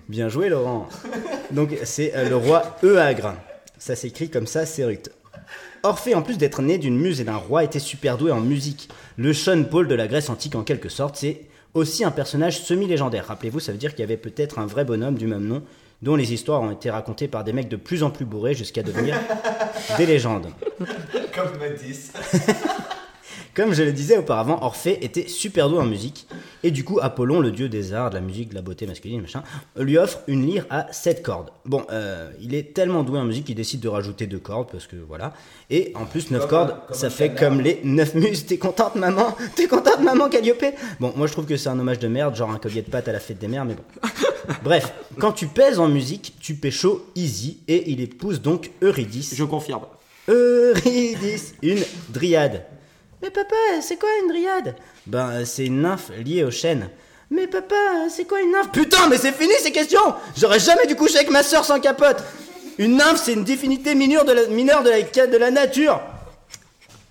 Bien joué, Laurent. Donc c'est euh, le roi Euagre. Ça s'écrit comme ça, c'est. Orphée, en plus d'être né d'une muse et d'un roi, était super doué en musique. Le Sean Paul de la Grèce antique en quelque sorte, c'est aussi un personnage semi-légendaire. Rappelez-vous, ça veut dire qu'il y avait peut-être un vrai bonhomme du même nom, dont les histoires ont été racontées par des mecs de plus en plus bourrés jusqu'à devenir [laughs] des légendes. Comme Matisse. [laughs] Comme je le disais auparavant, Orphée était super doué en musique, et du coup Apollon, le dieu des arts, de la musique, de la beauté masculine, machin, lui offre une lyre à 7 cordes. Bon, euh, il est tellement doué en musique qu'il décide de rajouter 2 cordes, parce que voilà. Et en plus, 9 Comme cordes, comme ça fait comme les 9 muses. T'es contente, maman? T'es contente, maman, Calliope? Bon, moi je trouve que c'est un hommage de merde, genre un collier de pâte à la fête des mères, mais bon. Bref, quand tu pèses en musique, tu pécho easy, et il épouse donc Eurydice. Je confirme. Eurydice, une dryade. Mais papa, c'est quoi une dryade? Ben, euh, c'est une nymphe liée au chêne. Mais papa, c'est quoi une nymphe? Putain, mais c'est fini ces questions J'aurais jamais dû coucher avec ma soeur sans capote Une nymphe, c'est une définité mineure de la, mineure de la, de la nature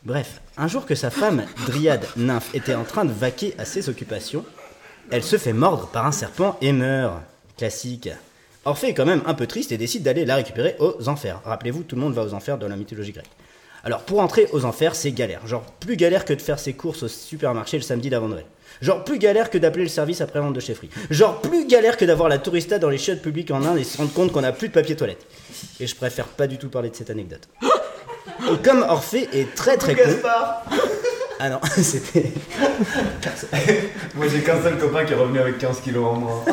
Bref, un jour que sa femme, dryade nymphe, était en train de vaquer à ses occupations, elle se fait mordre par un serpent et meurt. Classique. Orphée est quand même un peu triste et décide d'aller la récupérer aux enfers. Rappelez-vous, tout le monde va aux enfers dans la mythologie grecque. Alors pour entrer aux enfers, c'est galère. Genre plus galère que de faire ses courses au supermarché le samedi d'avant Noël. Genre plus galère que d'appeler le service après-vente de chez Free. Genre plus galère que d'avoir la tourista dans les chiottes publiques en Inde et se rendre compte qu'on n'a plus de papier toilette. Et je préfère pas du tout parler de cette anecdote. Et comme Orphée est très très con. Ah non, [laughs] c'était. [laughs] Moi j'ai qu'un seul copain qui est revenu avec 15 kilos en moins.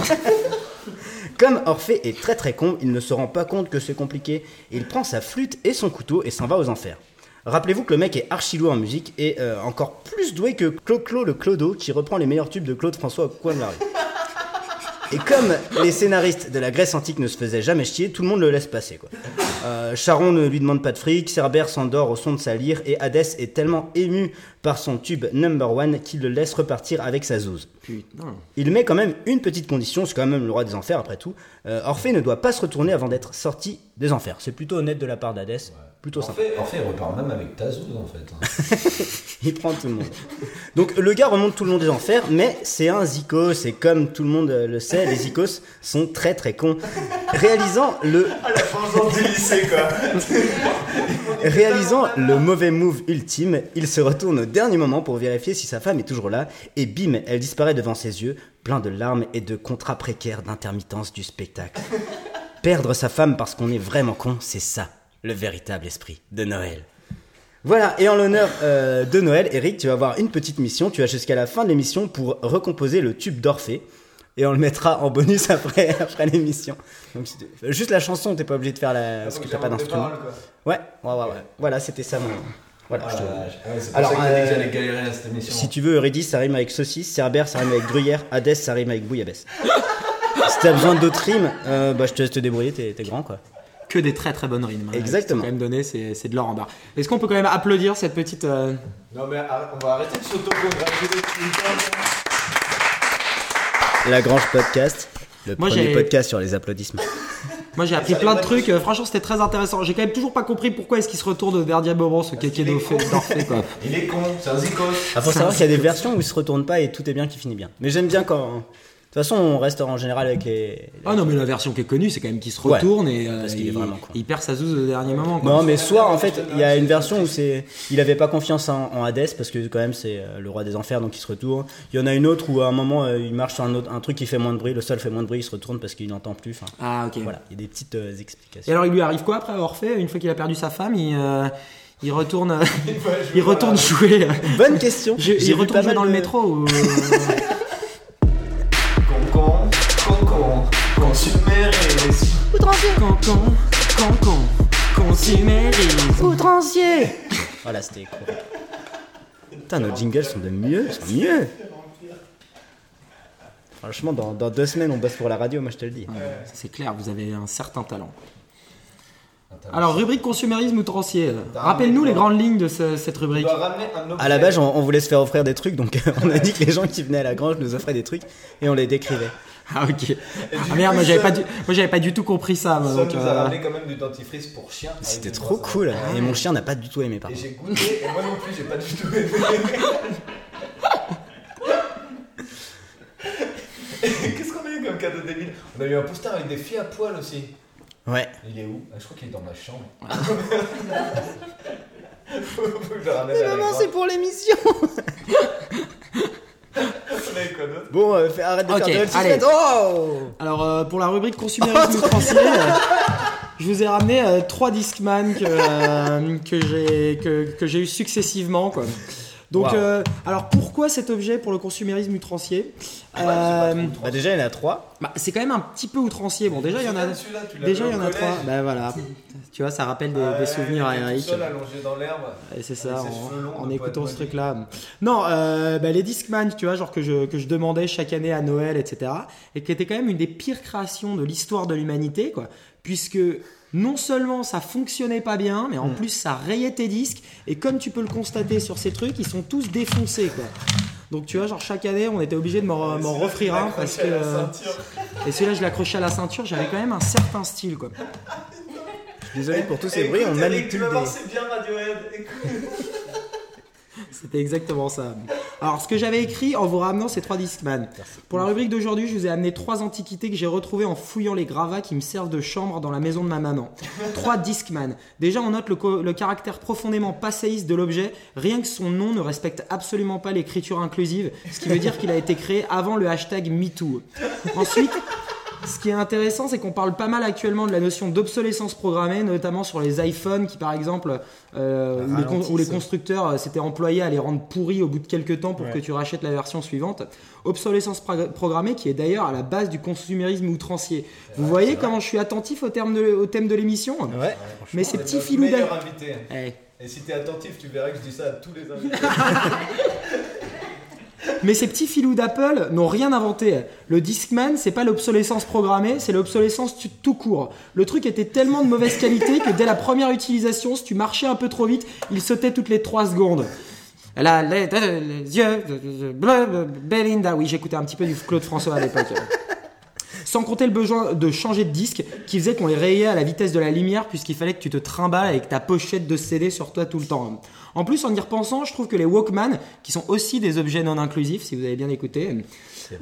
Comme Orphée est très très con, il ne se rend pas compte que c'est compliqué. Il prend sa flûte et son couteau et s'en va aux enfers. Rappelez-vous que le mec est archi doué en musique et euh, encore plus doué que Clo-Clo le Clodo qui reprend les meilleurs tubes de Claude François au coin de la rue. Et comme les scénaristes de la Grèce antique ne se faisaient jamais chier, tout le monde le laisse passer. Quoi. Euh, Charon ne lui demande pas de fric, Cerbère s'endort au son de sa lyre et Hadès est tellement ému par son tube number one qu'il le laisse repartir avec sa zouze. Putain. Il met quand même une petite condition, c'est quand même le roi des enfers après tout. Euh, Orphée ne doit pas se retourner avant d'être sorti des enfers. C'est plutôt honnête de la part d'Hadès, plutôt En sympa. fait, en fait, il repart même avec ta zouze en fait. [laughs] Il prend tout le monde. Donc le gars remonte tout le long des enfers, mais c'est un zikos, et comme tout le monde euh, le sait, les zikos sont très très cons. Réalisant le, [laughs] la vengeance du lycée quoi. [laughs] réalisant le mauvais move ultime, il se retourne au dernier moment pour vérifier si sa femme est toujours là, et bim, elle disparaît devant ses yeux, plein de larmes et de contrats précaires d'intermittence du spectacle. Perdre sa femme parce qu'on est vraiment con, c'est ça, le véritable esprit de Noël. Voilà, et en l'honneur euh, de Noël, Eric, tu vas avoir une petite mission. Tu as jusqu'à la fin de l'émission pour recomposer le tube d'Orphée. Et on le mettra en bonus [laughs] après, après l'émission. Donc, tu- juste la chanson, t'es pas obligé de faire la. parce que t'as pas d'instrument. Ouais, ouais, ouais, ouais. Voilà, c'était ça mon. Voilà, je te- c'est pour Alors, ça que t'as dit que euh, galérer à cette émission. Si tu veux, Eurydice, ça rime avec saucisse. Cerbère, ça rime avec gruyère. Hadès, ça rime avec bouillabaisse. si t'as besoin d'autres rimes, euh, bah, je te laisse te débrouiller, t'es grand quoi. Que des très très bonnes rimes. hein. Exactement. Faut quand même donner, c'est c'est de l'or en barre. Est-ce qu'on peut quand même applaudir cette petite. euh, Non mais arrête, on va arrêter de s'auto-congratuler temps. La Grange Podcast, le Moi, premier podcast sur les applaudissements. [laughs] Moi j'ai appris plein de trucs, euh, franchement c'était très intéressant. J'ai quand même toujours pas compris pourquoi est-ce qu'il se retourne vers Diabobon, ce kéké qu'il est d'Orphée, con. d'Orphée, quoi. Il est con, c'est un zikos. Ah, faut savoir qu'il y a des versions où il se retourne pas et tout est bien qui finit bien. Mais j'aime bien quand. De toute façon, on reste en général avec les. Ah non mais la version qui est connue c'est quand même qu'il se Ouais, retourne et euh, parce qu'il est il, vraiment con. il perd sa zouze au dernier moment. Quoi. Non, mais soit en fait, il y a une version où c'est, il avait pas confiance en, en Hadès parce que quand même c'est euh, le roi des enfers donc il se retourne. Il y en a une autre où à un moment euh, il marche sur un autre, un truc qui fait moins de bruit, le sol fait moins de bruit, il se retourne parce qu'il n'entend plus. Enfin, Ah ok. voilà, il y a des petites euh, Et explications. alors il lui arrive quoi après Orphée Une fois qu'il a perdu sa femme, il, euh, il retourne, [laughs] il retourne jouer. euh, Bonne question. je- J'ai il retourne pas jouer mal dans le métro ou... [laughs] consumérisme. Concon, concon, consumérisme. Outrancier. [laughs] Voilà, c'était cool. Putain, nos jingles sont de mieux, sont mieux. Franchement, dans, dans deux semaines, on bosse pour la radio, moi je te le dis. C'est clair, vous avez un certain talent. Alors, rubrique consumérisme outrancier. Rappelle-nous les grandes lignes de ce- cette rubrique. À la base, on, on voulait se faire offrir des trucs, donc [laughs] on a dit que les gens qui venaient à la grange nous offraient des trucs et on les décrivait. Ah ok. Ah merde, moi j'avais pas, du... moi, j'avais pas du tout compris ça. moi, Ça donc, nous euh, a ramené quand même du dentifrice pour chien. C'était des trop cool. Et mon chien n'a pas du tout aimé, par Et j'ai goûté, et moi non plus, j'ai pas du tout aimé. [laughs] Qu'est-ce qu'on a eu comme cadeau débile On a eu un poster avec des filles à poil aussi. Ouais. Il est où? Ah, Je crois qu'il est dans ma chambre. [laughs] Faut que je le ramène à la Maman, c'est pour l'émission. [laughs] Bon, euh, fais- arrête de Ok, faire de le allez. Oh Alors euh, pour la rubrique [laughs] consumérisme outrancier, euh, je vous ai ramené euh, trois Discman que, euh, que j'ai que, que j'ai eu successivement quoi. Donc Wow. euh, alors pourquoi cet objet pour le consumérisme outrancier c'est pas Euh, trop Bah, déjà, il y en a trois. bah, C'est quand même un petit peu outrancier. Bon déjà il y en a déjà il y en a collège. trois. Bah voilà. Tu vois ça rappelle des, des Ouais, souvenirs à Eric. Seul allongé dans l'herbe. Et c'est ça, en, écoutant ce truc-là. Non, euh, bah, les Discman, tu vois, genre que je, que je demandais chaque année à Noël, etc. Et qui était quand même une des pires créations de l'histoire de l'humanité, quoi. Puisque non seulement ça fonctionnait pas bien, mais en Hmm. plus ça rayait tes disques. Et comme tu peux le constater sur ces trucs, ils sont tous défoncés, quoi. Donc tu vois, genre chaque année, on était obligé de m'en tu un parce que. euh. [laughs] Et celui-là, je l'accrochais à la ceinture, j'avais quand même un certain style, quoi. Désolé pour tous ces bruits, on Eric, manipule tu vas des. voir, c'est bien Radiohead. Écoute. C'était exactement ça. Alors, ce que j'avais écrit en vous ramenant ces trois Discman. Pour la rubrique d'aujourd'hui, je vous ai amené trois antiquités que j'ai retrouvées en fouillant les gravats qui me servent de chambre dans la maison de ma maman. [laughs] Trois Discman. Déjà, on note le, le caractère profondément passéiste de l'objet. Rien que son nom ne respecte absolument pas l'écriture inclusive, ce qui veut dire qu'il a été créé avant le hashtag MeToo. Ensuite, ce qui est intéressant, c'est qu'on parle pas mal actuellement de la notion d'obsolescence programmée, notamment sur les iPhones qui, par exemple, euh, où, les con- où les Ralentissent. constructeurs euh, s'étaient employés à les rendre pourris au bout de quelques temps pour Ouais. que tu rachètes la version suivante. Obsolescence prog- programmée qui est d'ailleurs à la base du consumérisme outrancier. Vous voyez comment je suis attentif au, terme de, au thème de l'émission Ouais. Mais ces C'est petits filous. Et si t'es attentif, tu verras que je dis ça à tous les invités. [laughs] [laughs] Mais ces petits filous d'Apple n'ont rien inventé. Le Discman, c'est pas l'obsolescence programmée, c'est l'obsolescence tout court. Le truc était tellement de mauvaise qualité que dès la première utilisation, si tu marchais un peu trop vite, il sautait toutes les 3 secondes. A les, yeux Belinda. Oui, j'écoutais un petit peu du Claude François à l'époque. Sans compter le besoin de changer de disque qui faisait qu'on les rayait à la vitesse de la lumière puisqu'il fallait que tu te trimbales avec ta pochette de CD sur toi tout le temps. En plus, en y repensant, je trouve que les Walkman, qui sont aussi des objets non inclusifs, si vous avez bien écouté,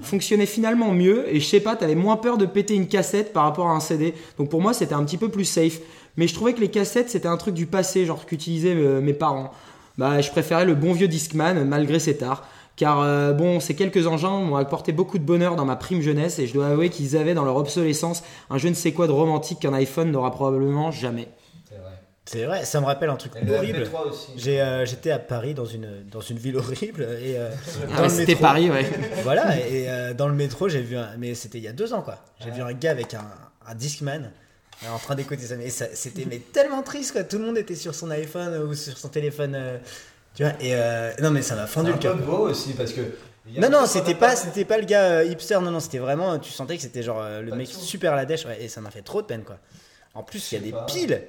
fonctionnaient finalement mieux et je sais pas, t'avais moins peur de péter une cassette par rapport à un CD. Donc pour moi, c'était un petit peu plus safe. Mais je trouvais que les cassettes, c'était un truc du passé, genre qu'utilisaient euh, mes parents. Bah, je préférais le bon vieux Discman malgré cet art. Car euh, bon, ces quelques engins m'ont apporté beaucoup de bonheur dans ma prime jeunesse et je dois avouer qu'ils avaient dans leur obsolescence un je ne sais quoi de romantique qu'un iPhone n'aura probablement jamais. C'est vrai. C'est vrai, ça me rappelle un truc Et horrible. MP3 aussi. J'ai, euh, j'étais à Paris dans une, dans une ville horrible et euh, Ah dans ouais, le c'était métro- Paris, ouais. Voilà, et euh, dans le métro, j'ai vu un. Mais c'était il y a deux ans, quoi. J'ai vu un gars avec un, un Discman euh, en train d'écouter ça. Mais ça- c'était mais tellement triste, quoi. Tout le monde était sur son iPhone ou sur son téléphone. Tu vois, et euh, non, mais ça m'a fendu le cœur. peu beau aussi parce que. Non, non, c'était pas, c'était pas le gars euh, hipster, non, non, c'était vraiment, tu sentais que c'était genre euh, le mec super à la dèche, ouais, et ça m'a fait trop de peine, quoi. En plus, il y a des pas. piles,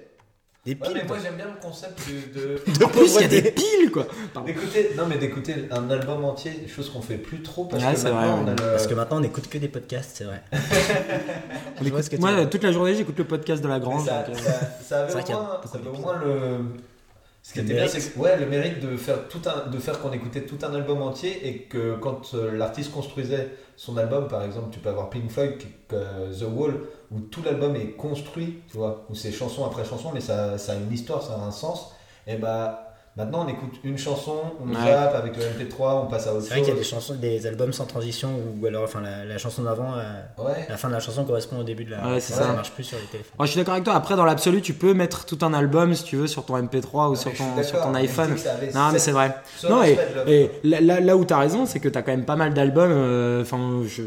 des Ouais, piles, mais moi j'aime bien le concept de- de, [laughs] En plus, il y a des piles, quoi. D'écouter, non mais d'écouter un album entier, chose qu'on fait plus trop parce Ouais, que maintenant vrai, on a le. Parce que maintenant, on n'écoute que des podcasts, c'est vrai. [laughs] Écoute- ce que tu moi, toute la journée, j'écoute le podcast de la Grange. ça, donc, ça, ça avait C'est vrai au ça avait moins le. Ce qui était bien, c'est que, ouais, le mérite de faire tout un, de faire qu'on écoutait tout un album entier et que quand euh, l'artiste construisait son album, par exemple, tu peux avoir Pink Floyd, The Wall, où tout l'album est construit, tu vois, où c'est chanson après chanson, mais ça, ça a une histoire, ça a un sens. Et bah, maintenant on écoute une chanson, on Ouais. zappe avec le MP3, on passe à autre C'est vrai qu'il y a des chose. chansons, des albums sans transition, ou alors, enfin, la, la chanson d'avant, euh, Ouais. la fin de la chanson correspond au début de la. Ouais, c'est ça ça. marche plus sur les téléphones. moi, je suis d'accord avec toi. Après, dans l'absolu, tu peux mettre tout un album, si tu veux, sur ton MP3 ou Ouais, sur ton, sur ton iPhone. Non, mais c'est vrai. Non, et, là, là, là où t'as raison, c'est que t'as quand même pas mal d'albums. euh, Enfin, je,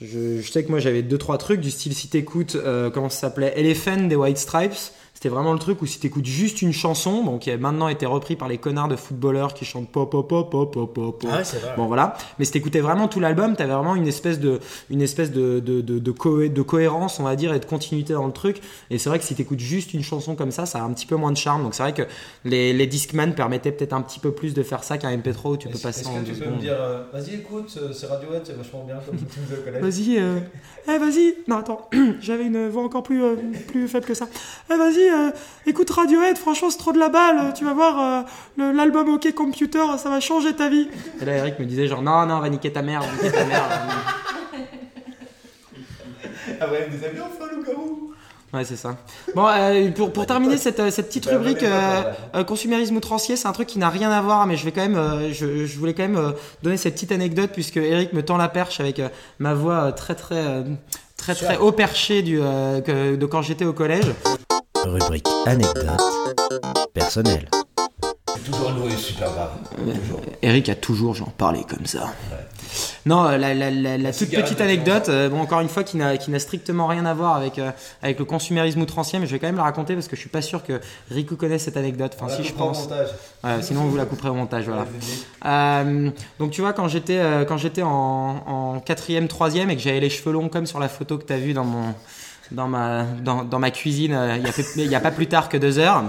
je, je sais que moi j'avais deux trois trucs du style si t'écoutes, euh, comment ça s'appelait, Elephant des White Stripes. C'était vraiment le truc où si t'écoutes juste une chanson, bon, qui a maintenant été repris par les connards de footballeurs qui chantent pop pop pop pop pop pop. Ah ouais, c'est vrai. Bon voilà, mais si t'écoutais vraiment tout l'album, t'avais vraiment une espèce de, une espèce de, de, de, de, cohé- de cohérence, on va dire, et de continuité dans le truc. Et c'est vrai que si t'écoutes juste une chanson comme ça, ça a un petit peu moins de charme. Donc c'est vrai que les, les Discman permettaient peut-être un petit peu plus de faire ça qu'un MP3 où tu peux passer en deux tu peux me secondes. dire, euh, vas-y écoute, euh, c'est Radiohead, c'est vachement bien comme tu. Vas-y, euh... eh, vas-y. Non, attends, [clears throat] j'avais une voix encore plus, euh, plus faible que ça. Eh, vas-y, euh, écoute Radiohead, franchement, c'est trop de la balle. Tu vas voir euh, le- l'album OK Computer, ça va changer ta vie. Et là, Eric me disait genre, non, non, va niquer ta mère, va niquer ta mère. Après, il me disait, fait un loup-garou. Ouais, c'est ça. Bon, euh, pour, pour terminer cette, cette petite Bah, rubrique euh, voilà. euh, consumérisme outrancier, c'est un truc qui n'a rien à voir, mais je vais quand même, euh, je, je voulais quand même euh, donner cette petite anecdote puisque Eric me tend la perche avec euh, ma voix très très très très haut perché du euh, que- de quand j'étais au collège. Rubrique anecdote personnelle. C'est toujours voix super grave. Toujours. Eric a toujours, j'en parlais comme ça. Non, euh, la, la, la, la toute petite anecdote, euh, bon encore une fois qui n'a strictement rien à voir avec euh, avec le consumérisme outrancier, mais je vais quand même la raconter parce que je suis pas sûr que Rico connaisse cette anecdote. On Enfin, la si je coupera au pense. montage. Ouais, sinon vous la couperez au montage, voilà. Euh, donc tu vois quand j'étais euh, quand j'étais en, en quatrième, troisième et que j'avais les cheveux longs comme sur la photo que tu as vue dans mon dans ma dans, dans ma cuisine euh, il y a peu- il y a pas plus tard que deux heures,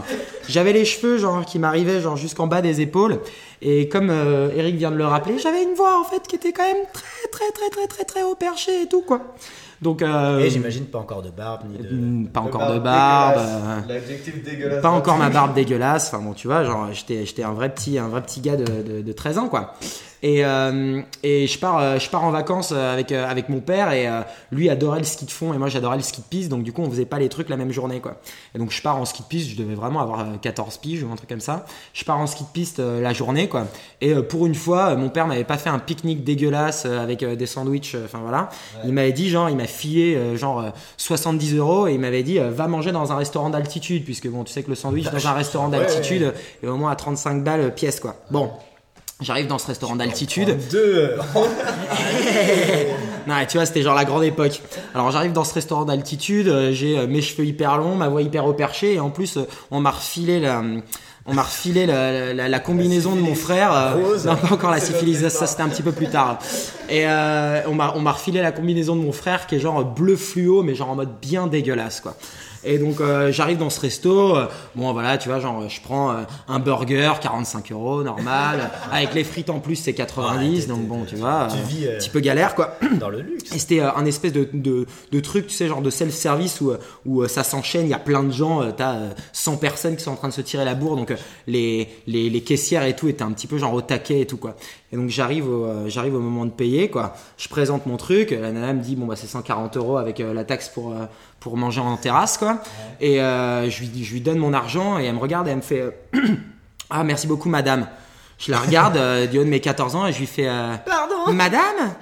j'avais les cheveux genre qui m'arrivaient genre jusqu'en bas des épaules et comme euh, Eric vient de le rappeler, j'avais une voix en fait qui était quand même très très très très très très haut perché et tout quoi. Donc euh, Et j'imagine pas encore de barbe ni de. mm, pas encore de barbe. dégueulasse. euh, L'adjectif dégueulasse. pas encore ma barbe dégueulasse. Enfin bon, tu vois, genre j'étais j'étais un vrai petit un vrai petit gars de, de, de 13 ans quoi. Et euh, et je pars euh, je pars en vacances euh, avec euh, avec mon père et euh, lui adorait le ski de fond et moi j'adorais le ski de piste donc du coup on faisait pas les trucs la même journée quoi. Et donc je pars en ski de piste, je devais vraiment avoir euh, 14 piges ou un truc comme ça. Je pars en ski de piste euh, la journée quoi. Et euh, pour une fois, mon père m'avait pas fait un pique-nique dégueulasse avec euh, des sandwichs enfin voilà. Il m'avait dit genre il m'a filé euh, genre euh, 70 euros et il m'avait dit euh, va manger dans un restaurant d'altitude puisque bon tu sais que le sandwich dans un restaurant Ouais, d'altitude est au moins à 35 balles pièce quoi. Bon. J'arrive dans ce restaurant d'altitude. Deux. [laughs] [laughs] Non, et tu vois, c'était genre la grande époque. Alors j'arrive dans ce restaurant d'altitude, euh, j'ai euh, mes cheveux hyper longs, ma voix hyper au perché, et en plus, euh, on m'a refilé la. On m'a refilé la, la- la combinaison de mon frère. euh, Rose. non, pas encore la [laughs] syphilis, ça c'était un petit peu plus tard. Et euh, on m'a on m'a refilé la combinaison de mon frère qui est genre bleu fluo, mais genre en mode bien dégueulasse quoi. Et donc euh, j'arrive dans ce resto, euh, bon voilà, tu vois, genre je prends euh, un burger 45 euros normal, [laughs] avec les frites en plus c'est 90, Ouais, t'es- donc bon tu vois, tu vis, un petit peu galère quoi. Dans le luxe. [clears throat] Et c'était un espèce de, de, de truc, tu sais, genre de self-service où, où ça s'enchaîne, il y a plein de gens, t'as euh, 100 personnes qui sont en train de se tirer la bourre, donc les, les, les caissières et tout étaient un petit peu genre au taquet et tout quoi. Et donc j'arrive au, euh, j'arrive au moment de payer quoi, je présente mon truc, la nana me dit bon bah c'est 140 euros avec euh, la taxe pour, euh, pour manger en terrasse quoi. Et euh, je, lui, dis- je lui donne mon argent et elle me regarde et elle me fait euh, [clears throat] ah merci beaucoup madame. Je la regarde euh, du haut de mes 14 ans et je lui fais euh, Pardon Madame?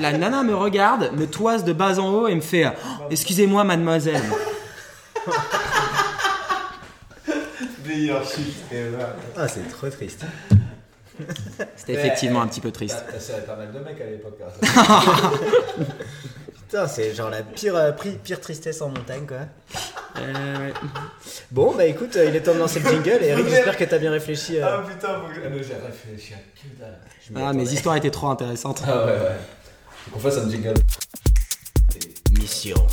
La nana me regarde, me toise de bas en haut et me fait Oh, Excusez-moi, mademoiselle. [laughs] Meilleur. Ah, c'est trop triste. C'était effectivement un petit peu triste. T'as t'as serré pas mal de mecs à l'époque. [laughs] Putain, c'est genre la pire, euh, pri- pire tristesse en montagne, quoi. Euh, ouais. Bon, bah écoute, euh, il est temps de lancer le jingle. Et Eric, [laughs] j'espère que t'as bien réfléchi. euh, Ah putain, faut que- ah, j'ai réfléchi à que dalle. je m'y Ah, attendais. mes histoires étaient trop intéressantes. Ah ouais, ouais. Faut qu'on fasse un jingle. Mission.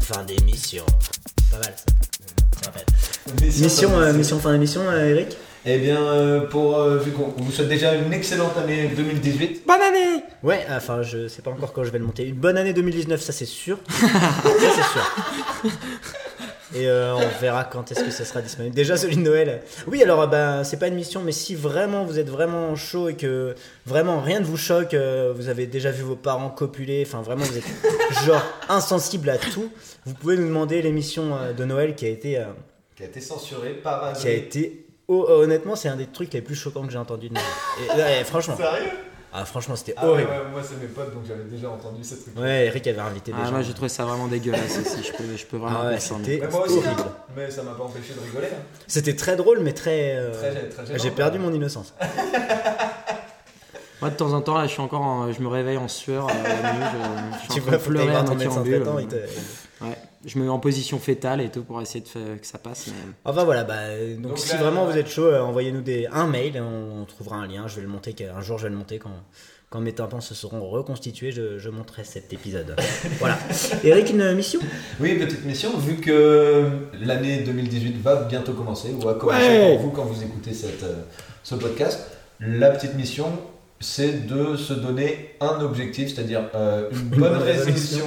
Fin d'émission. Pas mal ça. Mission, euh, mission fin d'émission, euh, Eric? Eh bien, euh, pour, euh, vu qu'on on vous souhaite déjà une excellente année 2018. Bonne année Ouais, enfin, je sais pas encore quand je vais le monter. Une bonne année 2019, ça c'est sûr. [laughs] ça c'est sûr. Et euh, on verra quand est-ce que ça sera disponible. Déjà celui de Noël. Oui, alors ben c'est pas une mission, mais si vraiment vous êtes vraiment chaud et que vraiment rien ne vous choque, vous avez déjà vu vos parents copuler, enfin vraiment vous êtes genre insensible à tout, vous pouvez nous demander l'émission de Noël qui a été euh, Qui a été censuré par qui a été oh, honnêtement c'est un des trucs les plus choquants que j'ai entendu de Noël. Et, ouais, [laughs] franchement, Sérieux? Ah franchement c'était Ah horrible. ouais, moi c'est mes potes donc j'avais déjà entendu ce truc. Ouais, Eric avait invité des Ah, gens. moi j'ai trouvé ça vraiment dégueulasse aussi. Je peux, je peux vraiment Ah ouais, c'était Mais moi aussi, horrible. hein. mais ça m'a pas empêché de rigoler. hein. C'était très drôle, mais très. euh, Très- très gênant, J'ai perdu mon innocence. [laughs] Moi de temps en temps là je suis encore en- je me réveille en sueur. euh, la nuit, je, je suis Tu en train de pleurer à moitié en bulle. Je me mets en position fétale et tout pour essayer de faire que ça passe. mais- Enfin voilà, bah, donc, Donc si là, vraiment ouais. vous êtes chaud, euh, envoyez-nous des, un mail, on, on trouvera un lien, je vais le monter, un jour je vais le monter quand, quand mes tympans se seront reconstitués, je, je monterai cet épisode. [laughs] voilà. Eric, une mission? Oui, petite mission, vu que l'année 2018 va bientôt commencer, ou a commencé Ouais. pour vous quand vous écoutez cette, euh, ce podcast, la petite mission, c'est de se donner un objectif, c'est-à-dire euh, une bonne bonne résolution,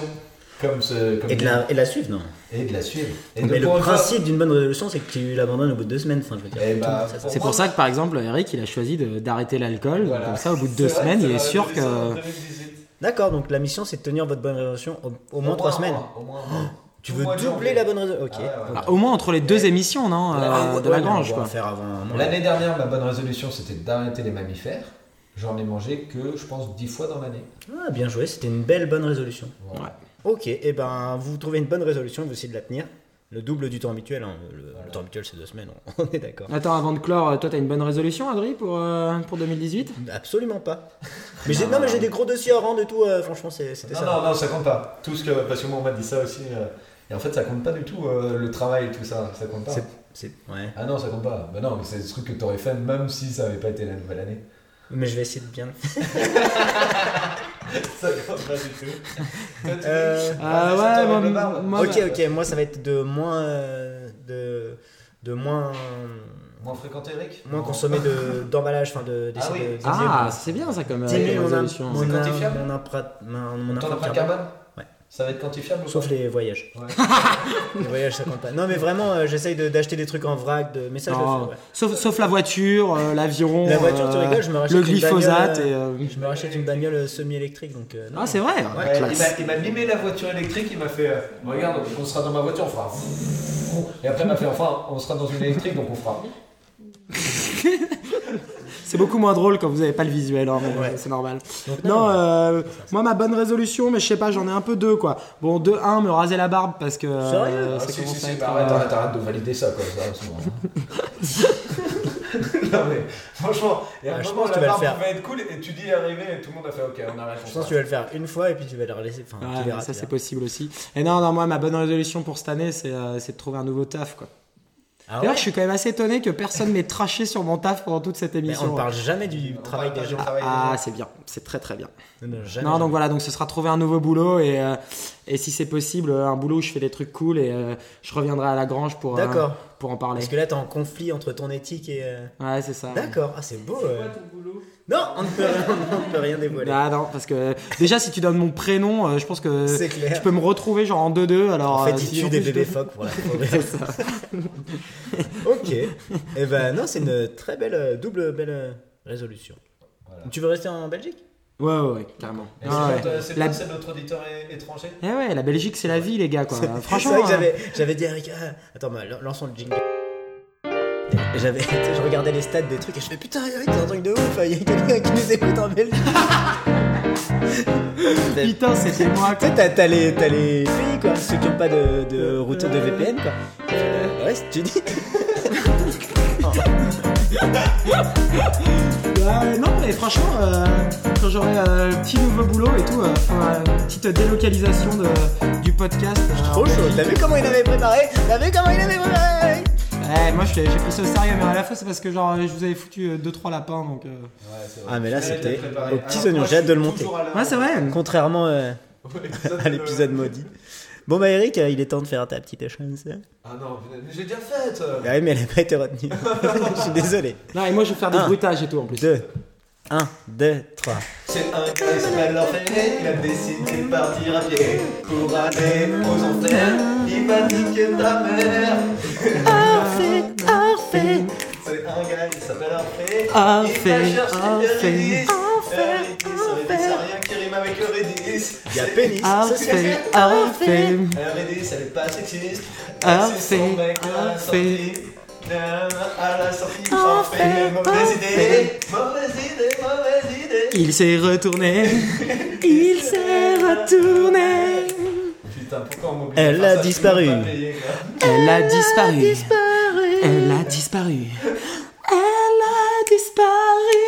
comme ce, comme et de, la, et de la suivre, non et de la suivre. Et Mais le principe d'une bonne résolution, c'est que tu l'abandonnes au bout de deux semaines. Enfin, bah, C'est moi, pour ça que par exemple Eric il a choisi d'arrêter l'alcool. Voilà. Comme ça au bout de deux vrai, semaines il est sûr que... de 2018. D'accord, donc la mission, c'est de tenir votre bonne résolution au, au moins trois semaines. au moins mois. Tu veux doubler la bonne résolution Ok. Ah ouais, ouais. Bah, au moins entre les deux émissions, non euh, Ah, De la Grange, quoi. L'année dernière, ma bonne résolution, c'était d'arrêter les mammifères. J'en ai mangé que, je pense, 10 fois dans l'année. Ah, bien joué, c'était une belle bonne résolution. Ouais. Ok, et ben vous trouvez une bonne résolution, vous essayez de la tenir. Le double du temps habituel, hein. le, le temps habituel c'est deux semaines, on, [laughs] on est d'accord. Attends, avant de clore, euh, toi, t'as une bonne résolution, Adri, pour, euh, pour 2018 Absolument pas. [laughs] Mais j'ai, non, mais j'ai des gros dossiers à rendre et tout, euh, franchement c'est- c'était Non, ça. non, non, ça compte pas. Tout ce que, parce que moi, on m'a dit ça aussi. euh, et en fait, ça compte pas du tout, euh, le travail et tout ça. Ça compte pas. C'est, c'est- ouais. Ah non, ça compte pas. Bah non, mais c'est des trucs que t'aurais fait même si ça avait pas été la nouvelle année. Mais je vais essayer de bien [laughs] [laughs] ça compte pas du tout. Toi, tu Euh, dis, Ah vas-y, ouais, moi- le barbe. moi- ok, ok, moi ça va être de moins. euh, de, de moins. Moins fréquenté, Eric moins Non. consommer de, [laughs] d'emballage, enfin de, d'essayer Ah oui. de. Ah, c'est bien ça comme euh, diminuer mon, résolution. mon, C'est quantifiable mon, empreinte- mon, mon Ton empreinte empreinte carbone. Ça va être quantifiable ou Sauf pas les voyages. Ouais. [laughs] Les voyages ça compte pas. Non mais vraiment euh, j'essaye de- d'acheter des trucs en vrac, de... mais ça je le Non, fais. ouais. sauf, sauf la voiture, euh, l'avion, La voiture, tu euh, rigoles, je me rachète le une glyphosate. bagnole, euh, Je me rachète une bagnole semi-électrique donc. euh, non. Ah, c'est vrai Ouais, il classe. m'a- il m'a mimé la voiture électrique, il m'a fait euh, Regarde, on sera dans ma voiture, on fera. [laughs] Et après, il m'a fait Enfin, on sera dans une électrique, donc on fera. [laughs] C'est beaucoup moins drôle quand vous avez pas le visuel, hein, Ouais. c'est normal. Donc, Non, euh, moi ma bonne résolution, mais je sais pas, j'en ai un peu deux quoi. Bon, de un, me raser la barbe parce que euh, Sérieux Ah, ça si, commence à être, bah, arrête, euh, arrête, arrête de valider ça, quoi. Ça, [laughs] non, mais franchement, il y a un Ah, je moment pense où que la tu vas le barbe faire. pouvait être cool et tu dis arriver et tout le monde a fait Ok, on arrête. Je pense que tu vas le faire une fois et puis tu vas le relaisser. Enfin, Ouais, tu verras. ça c'est possible aussi. Et non, non, moi ma bonne résolution pour cette année, c'est euh, c'est de trouver un nouveau taf quoi. Ah D'ailleurs, ouais je suis quand même assez étonné que personne m'ait traché sur mon taf pendant toute cette Mais émission. on ne parle jamais du On travail des gens. Ah, gens. c'est bien, c'est très très bien. Non, non, jamais, non, donc jamais. voilà, donc ce sera trouver un nouveau boulot et, euh, et si c'est possible, un boulot où je fais des trucs cool et euh, je reviendrai à la grange pour, euh, D'accord. pour en parler. Parce que là t'es en conflit entre ton éthique et. euh, Ouais, c'est ça. D'accord. Ah c'est beau. euh. Non, on ne peut rien, [laughs] on ne peut rien dévoiler. Ah non, parce que déjà, si tu donnes mon prénom, euh, je pense que C'est clair. tu peux me retrouver genre en 2-2. Alors, En fait, euh, il si tue en des bébés phoques pour la. [laughs] C'est ça. ok. Et ben non, c'est une très belle, euh, double belle euh, résolution. Voilà. Tu veux rester en Belgique? Ouais, ouais, ouais, carrément. Ah, c'est ouais. c'est La- c'est notre auditeur étranger Eh ouais, la Belgique, c'est la vie, les gars, quoi. C'est Franchement. [laughs] vrai que euh, j'avais, dit à Erika, ah, attends, bah, lan- lançons le jingle. J'avais, tu [laughs] je regardais les stats des trucs et je fais putain, Eric, c'est un truc de ouf, il y a quelqu'un qui nous écoute en Belgique. tu [laughs] Putain, c'était moi, quoi. sais, t'as, les, pays quoi, ceux qui ont pas de, de routeur de VPN quoi. Euh, ouais, tu dis. Euh, non, mais franchement, euh, quand j'aurai euh, un petit nouveau boulot et tout, euh, une petite délocalisation de, du podcast. Trop chaud, t'as vu comment il avait préparé? T'as vu comment il avait préparé? Ouais, moi, je l'ai- j'ai pris ça au sérieux, mais à la fois, c'est parce que genre, je vous avais foutu 2-3 lapins, donc. euh, Ouais, c'est vrai. Ah, mais là, c'était aux petits oignons, j'ai hâte de le monter. Ouais, c'est vrai. Contrairement euh, [laughs] [laughs] à de- l'épisode maudit. Bon bah Eric, euh, il est temps de faire ta petite chance. Ah non, j'ai déjà fait. Ah oui, mais elle n'a pas été retenue. [laughs] Je suis désolé. Non, et moi, je vais faire des Un. bruitages et tout en plus. 2, 1, 2, 3. C'est un gars s'appelle Orphée, il a décidé de partir à pied pour aller aux enfers. Il va niquer ta mère. Parfait, parfait. C'est un gars qui s'appelle Orphée. Orphée, Il Orphée. Eurydice. Eurydice, a rien qui rime avec Eurydice. Il y a pénis. Orphée, Orphée. Eurydice, elle est pas sexiste. C'est son mec à la sortie. Orphée. Mauvaise idée, mauvaise idée, mauvaise idée. Il s'est retourné. [laughs] Il s'est retourné. Putain, pourquoi on m'oblige Elle a disparu. pas payé, quoi. Elle a elle a disparu. Elle a disparu.